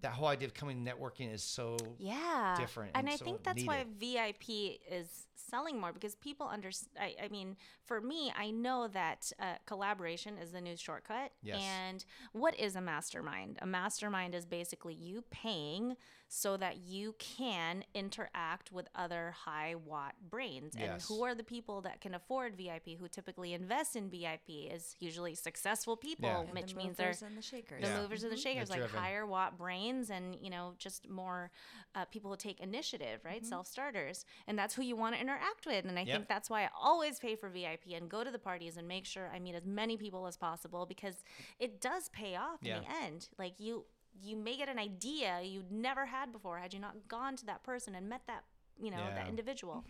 That whole idea of coming networking is so yeah different and, and i so think that's why vip is selling more because people understand I, I mean for me i know that uh, collaboration is the new shortcut Yes. and what is a mastermind a mastermind is basically you paying so that you can interact with other high watt brains and Yes. who are the people that can afford vip who typically invest in vip is usually successful people Yeah. Which the means they're movers and the shakers. the Yeah. movers and the shakers, like driven. higher watt brains, and you know, just more uh, people who take initiative, right? Self starters, and that's who you want to interact with. And I Yep. think that's why I always pay for VIP and go to the parties and make sure I meet as many people as possible because it does pay off Yeah. in the end. Like you, you may get an idea you'd never had before had you not gone to that person and met that, you know, Yeah. that individual.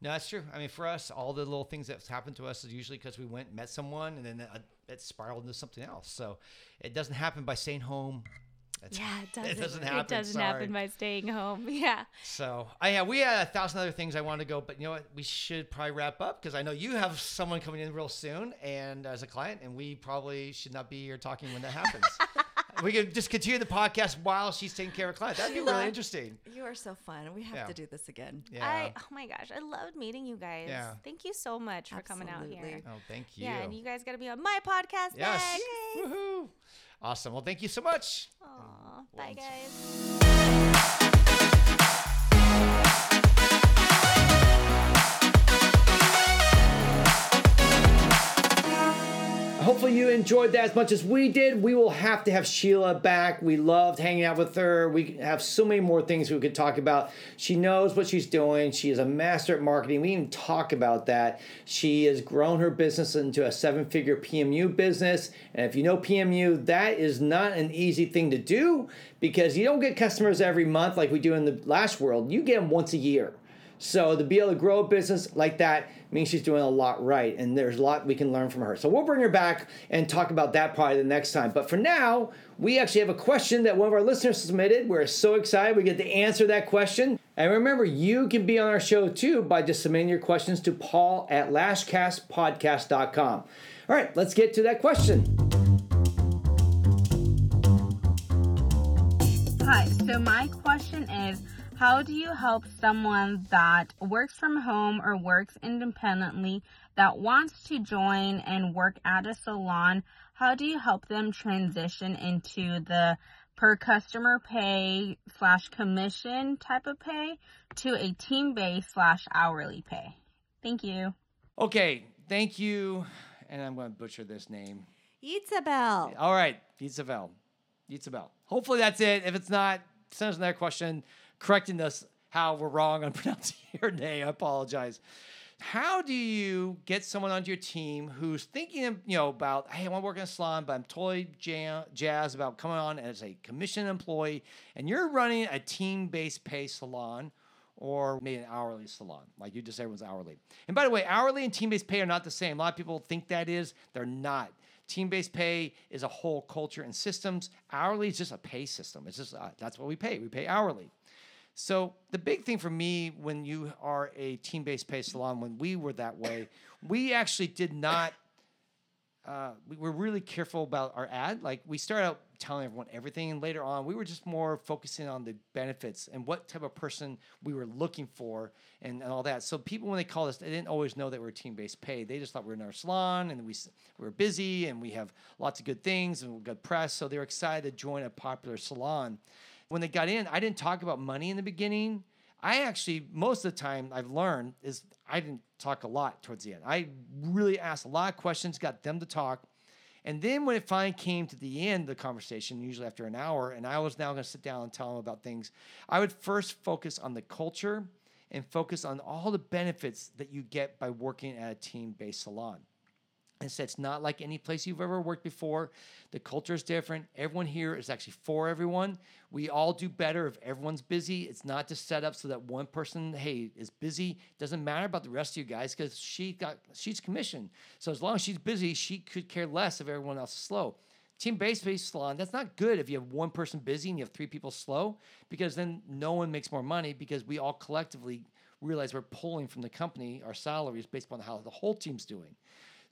No, that's true. I mean, for us, all the little things that's happened to us is usually because we went, met someone, and then uh, it spiraled into something else. So it doesn't happen by staying home. That's- Yeah, it doesn't. It doesn't happen. It doesn't sorry. happen by staying home. Yeah. So, I yeah, we had a thousand other things I wanted to go, but you know what? We should probably wrap up because I know you have someone coming in real soon, and as a client, and we probably should not be here talking when that happens. we could just continue the podcast while she's taking care of clients. That'd be really interesting. You are so fun. We have Yeah. to do this again. Yeah. I oh my gosh, I loved meeting you guys. Yeah. Thank you so much for coming out here. Oh, thank you. Yeah, and you guys got to be on my podcast yes. next. Woohoo. Awesome. Well, thank you so much. Aw, bye guys. Hopefully you enjoyed that as much as we did. We will have to have Sheila back. We loved hanging out with her. We have so many more things we could talk about. She knows what she's doing. She is a master at marketing. We even talk about that. She has grown her business into a seven-figure PMU business. And if you know PMU, that is not an easy thing to do because you don't get customers every month like we do in the lash world. You get them once a year. So to be able to grow a business like that means she's doing a lot right, and there's a lot we can learn from her. So we'll bring her back and talk about that probably the next time. But for now, we actually have a question that one of our listeners submitted. We're so excited we get to answer that question. And remember, you can be on our show too by just submitting your questions to Paul at lashcastpodcast.com. All right, let's get to that question. Hi, so my question is how do you help someone that works from home or works independently that wants to join and work at a salon? How do you help them transition into the per customer pay slash commission type of pay to a team based slash hourly pay? Thank you. Okay. Thank you. And I'm going to butcher this name. Isabel. All right. Isabel. Isabel. Hopefully that's it. If it's not, send us another question correcting us how we're wrong on pronouncing your name. I apologize. How do you get someone onto your team who's thinking, you know, about, hey, I want to work in a salon, but I'm totally jam- jazzed about coming on as a commission employee, and you're running a team-based pay salon or maybe an hourly salon, like you just everyone's hourly. And by the way, hourly and team-based pay are not the same. A lot of people think that is. They're not. Team-based pay is a whole culture and systems. Hourly is just a pay system. It's just uh, that's what we pay. We pay hourly. So the big thing for me when you are a team-based pay salon, when we were that way, we actually did not. Uh, we were really careful about our ad. Like we started out telling everyone everything, and later on, we were just more focusing on the benefits and what type of person we were looking for, and, and all that. So people, when they called us, they didn't always know that we were team-based pay. They just thought we were in our salon, and we we were busy, and we have lots of good things and we good press. So they were excited to join a popular salon when they got in, I didn't talk about money in the beginning. I actually, most of the time, I've learned is I didn't talk a lot towards the end. I really asked a lot of questions, got them to talk. And then when it finally came to the end of the conversation, usually after an hour, and I was now going to sit down and tell them about things, I would first focus on the culture and focus on all the benefits that you get by working at a team based salon. And said it's not like any place you've ever worked before. The culture is different. Everyone here is actually for everyone. We all do better if everyone's busy. It's not just set up so that one person, hey, is busy. Doesn't matter about the rest of you guys because she got she's commissioned. So as long as she's busy, she could care less if everyone else is slow. Team based based salon, that's not good if you have one person busy and you have three people slow, because then no one makes more money because we all collectively realize we're pulling from the company our salaries based upon how the whole team's doing.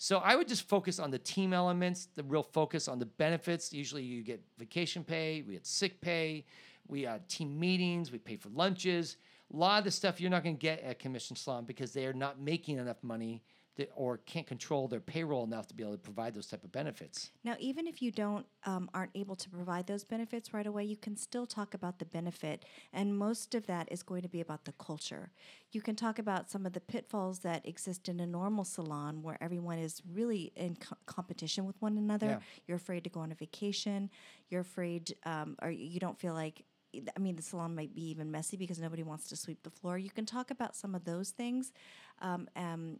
So I would just focus on the team elements, the real focus on the benefits. Usually you get vacation pay, we get sick pay, we had team meetings, we pay for lunches. A lot of the stuff you're not going to get at commission salon because they are not making enough money or can't control their payroll enough to be able to provide those type of benefits. Now, even if you don't um, aren't able to provide those benefits right away, you can still talk about the benefit, and most of that is going to be about the culture. You can talk about some of the pitfalls that exist in a normal salon where everyone is really in co- competition with one another. Yeah. You're afraid to go on a vacation. You're afraid, um, or you don't feel like. I mean, the salon might be even messy because nobody wants to sweep the floor. You can talk about some of those things um, um,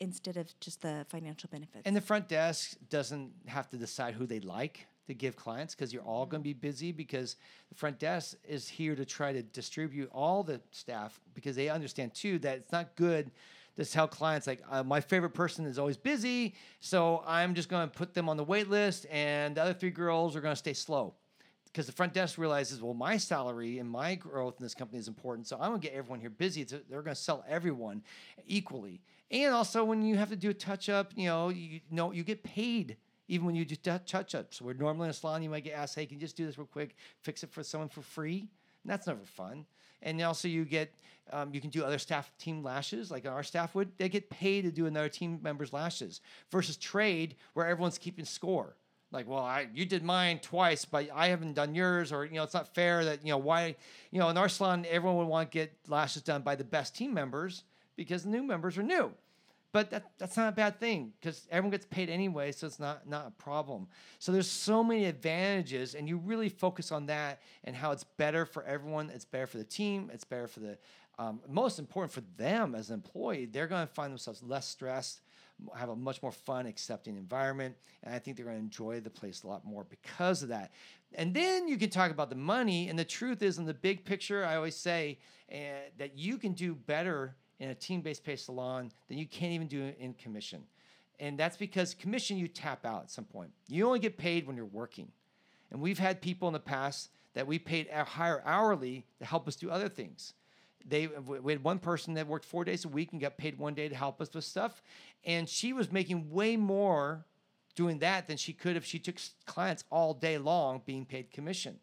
instead of just the financial benefits. And the front desk doesn't have to decide who they like to give clients because you're all going to be busy because the front desk is here to try to distribute all the staff because they understand too that it's not good to tell clients like uh, my favorite person is always busy so i'm just going to put them on the wait list and the other three girls are going to stay slow because the front desk realizes, well, my salary and my growth in this company is important, so I'm gonna get everyone here busy. It's, they're gonna sell everyone equally, and also when you have to do a touch up, you know, you know, you get paid Even when you do touch ups, where normally in a salon you might get asked, "Hey, can you just do this real quick, fix it for someone for free?" And that's never fun. And also, you get um, you can do other staff team lashes, like our staff would. They get paid to do another team member's lashes versus trade, where everyone's keeping score. Like, well, I you did mine twice, but I haven't done yours, or you know, it's not fair that you know why you know in our salon everyone would want to get lashes done by the best team members because new members are new. But that, that's not a bad thing because everyone gets paid anyway, so it's not, not a problem. So there's so many advantages, and you really focus on that and how it's better for everyone. It's better for the team. It's better for the um, most important for them as an employee. They're going to find themselves less stressed, have a much more fun, accepting environment, and I think they're going to enjoy the place a lot more because of that. And then you can talk about the money. And the truth is, in the big picture, I always say uh, that you can do better in a team-based pay salon than you can't even do it in commission. And that's because commission you tap out at some point. You only get paid when you're working. And we've had people in the past that we paid higher hourly to help us do other things. They we had one person that worked four days a week and got paid one day to help us with stuff, and she was making way more doing that than she could if she took clients all day long being paid commission.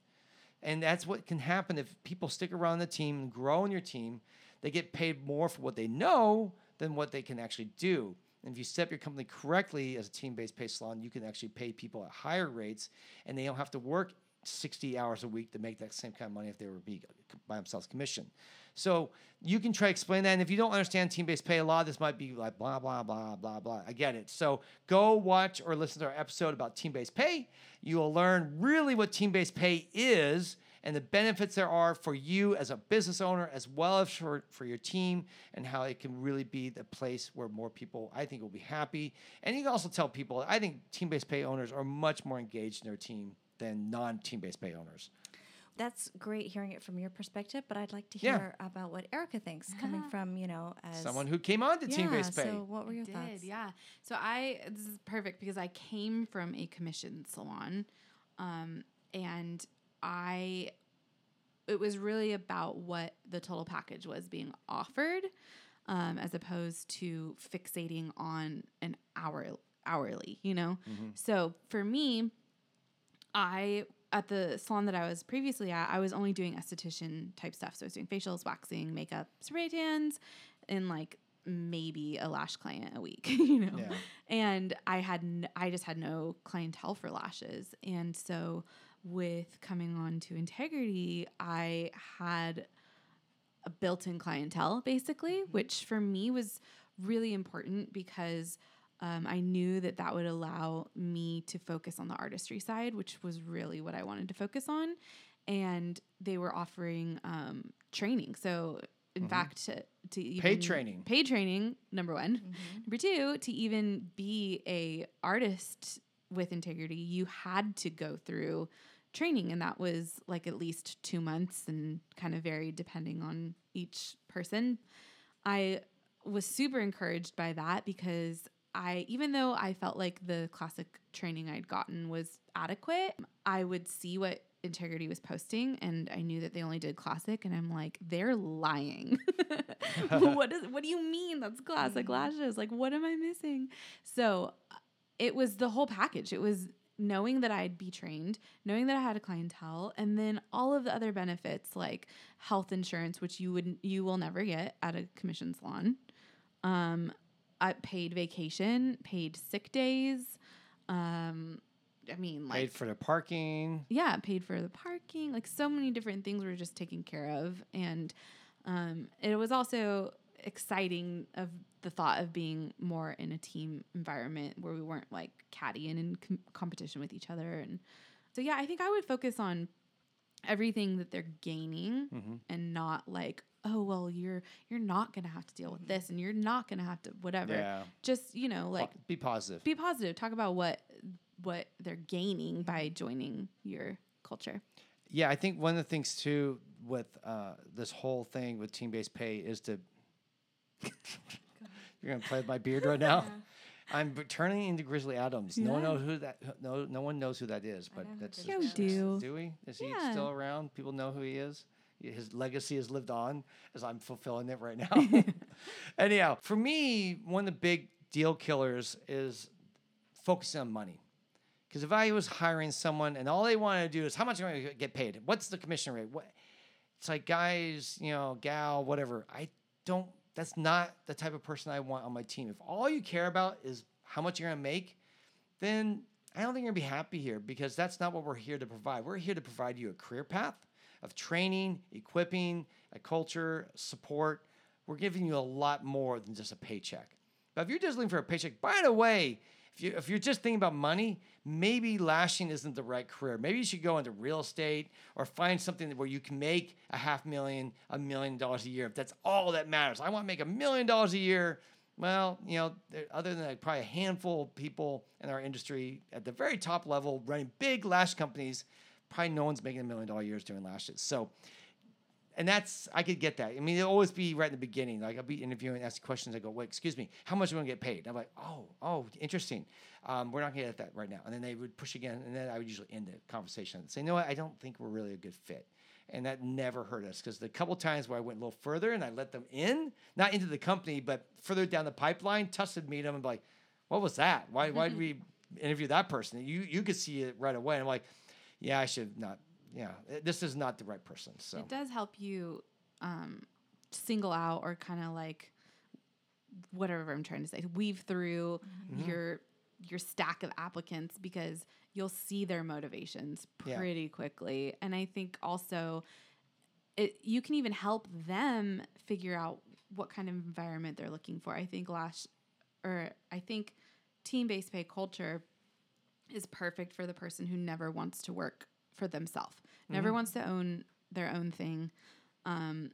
And that's what can happen if people stick around the team and grow in your team they get paid more for what they know than what they can actually do. And if you set up your company correctly as a team based pay salon, you can actually pay people at higher rates and they don't have to work 60 hours a week to make that same kind of money if they were be by themselves commission. So you can try to explain that. And if you don't understand team based pay, a lot this might be like blah, blah, blah, blah, blah. I get it. So go watch or listen to our episode about team based pay. You will learn really what team based pay is and the benefits there are for you as a business owner as well as for, for your team and how it can really be the place where more people I think will be happy. And you can also tell people I think team-based pay owners are much more engaged in their team than non-team-based pay owners. That's great hearing it from your perspective, but I'd like to hear yeah. about what Erica thinks coming from, you know, as someone who came on to yeah, team-based pay. So what were your I thoughts? Did, yeah. So I this is perfect because I came from a commission salon. Um, and I it was really about what the total package was being offered um, as opposed to fixating on an hour hourly you know mm-hmm. so for me i at the salon that i was previously at i was only doing esthetician type stuff so i was doing facials waxing makeup spray tans and like maybe a lash client a week, you know. Yeah. And I had n- I just had no clientele for lashes. And so with coming on to integrity, I had a built in clientele basically, mm-hmm. which for me was really important because um, I knew that that would allow me to focus on the artistry side, which was really what I wanted to focus on. And they were offering um, training. So, in mm-hmm. fact, to, to paid training, paid training, number one. Mm-hmm. Number two, to even be a artist with integrity, you had to go through training and that was like at least 2 months and kind of varied depending on each person. I was super encouraged by that because I even though I felt like the classic training I'd gotten was adequate, I would see what integrity was posting and I knew that they only did classic and I'm like they're lying. what is what do you mean that's classic lashes? Like what am I missing? So uh, it was the whole package. It was knowing that I'd be trained, knowing that I had a clientele, and then all of the other benefits like health insurance, which you would you will never get at a commission salon, um, paid vacation, paid sick days, um, I mean, like paid for the parking. Yeah, paid for the parking. Like so many different things were just taken care of, and um, it was also exciting of the thought of being more in a team environment where we weren't like catty and in com- competition with each other and so yeah i think i would focus on everything that they're gaining mm-hmm. and not like oh well you're you're not gonna have to deal with this and you're not gonna have to whatever. Yeah. just you know like be positive. be positive. Talk about what what they're gaining by joining your culture. Yeah i think one of the things too with uh, this whole thing with team-based pay is to You're gonna play with my beard right now. I'm turning into Grizzly Adams. No one knows who that. No, no one knows who that is. But that's yeah, we do. Do we? Is he yeah. still around? People know who he is. His legacy has lived on as I'm fulfilling it right now. Anyhow, for me, one of the big deal killers is focusing on money. Because if I was hiring someone and all they wanted to do is how much am I going to get paid? What's the commission rate? What? It's like guys, you know, gal, whatever. I don't. That's not the type of person I want on my team. If all you care about is how much you're going to make, then I don't think you're going to be happy here because that's not what we're here to provide. We're here to provide you a career path of training, equipping, a culture, support. We're giving you a lot more than just a paycheck. But if you're just looking for a paycheck, by the way, if, you, if you're just thinking about money, maybe lashing isn't the right career. Maybe you should go into real estate or find something where you can make a half million, a million dollars a year. If that's all that matters, I want to make a million dollars a year. Well, you know, other than like probably a handful of people in our industry at the very top level running big lash companies, probably no one's making a million dollar years doing lashes. So and that's I could get that. I mean, it'll always be right in the beginning. Like I'll be interviewing, and asking questions. I go, "Wait, excuse me, how much am I going to get paid?" And I'm like, "Oh, oh, interesting. Um, we're not going to get that right now." And then they would push again, and then I would usually end the conversation and say, "You know what? I don't think we're really a good fit." And that never hurt us because the couple times where I went a little further and I let them in, not into the company, but further down the pipeline, Tuss would meet them and be like, "What was that? Why, why did we interview that person?" You you could see it right away. And I'm like, "Yeah, I should not yeah, this is not the right person. So it does help you um, single out or kind of like whatever I'm trying to say, weave through mm-hmm. your your stack of applicants because you'll see their motivations pretty yeah. quickly. And I think also it you can even help them figure out what kind of environment they're looking for. I think last or I think team-based pay culture is perfect for the person who never wants to work for themselves. Never mm-hmm. wants to own their own thing. Um,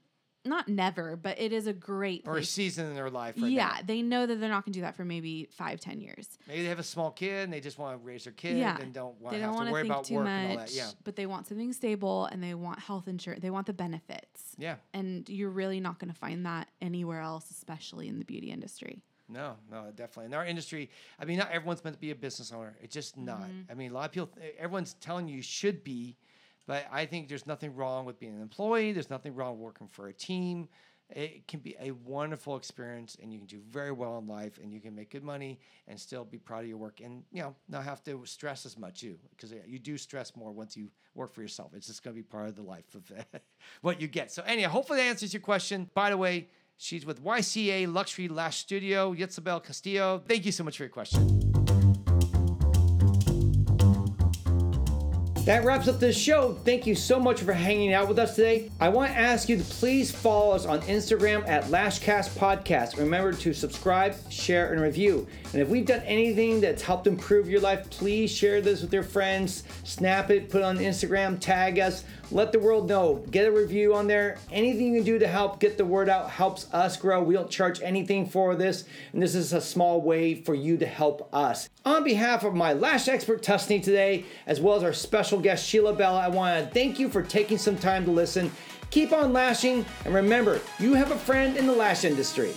not never, but it is a great or a season in their life. Right yeah, now. they know that they're not going to do that for maybe five, ten years. Maybe they have a small kid and they just want to raise their kid yeah. and don't want to have to worry about too work much, and all that. Yeah, but they want something stable and they want health insurance. They want the benefits. Yeah, and you're really not going to find that anywhere else, especially in the beauty industry. No, no, definitely. In our industry, I mean, not everyone's meant to be a business owner. It's just not. Mm-hmm. I mean, a lot of people, everyone's telling you should be, but I think there's nothing wrong with being an employee. There's nothing wrong working for a team. It can be a wonderful experience, and you can do very well in life, and you can make good money and still be proud of your work, and you know not have to stress as much too, because you do stress more once you work for yourself. It's just going to be part of the life of what you get. So anyhow, hopefully that answers your question. By the way, she's with YCA Luxury Lash Studio, Yitzabel Castillo. Thank you so much for your question. That wraps up this show. Thank you so much for hanging out with us today. I want to ask you to please follow us on Instagram at Lashcast Podcast. Remember to subscribe, share, and review. And if we've done anything that's helped improve your life, please share this with your friends, snap it, put it on Instagram, tag us. Let the world know. Get a review on there. Anything you can do to help get the word out helps us grow. We don't charge anything for this, and this is a small way for you to help us. On behalf of my lash expert Tusney today, as well as our special guest Sheila Bella, I want to thank you for taking some time to listen. Keep on lashing, and remember, you have a friend in the lash industry.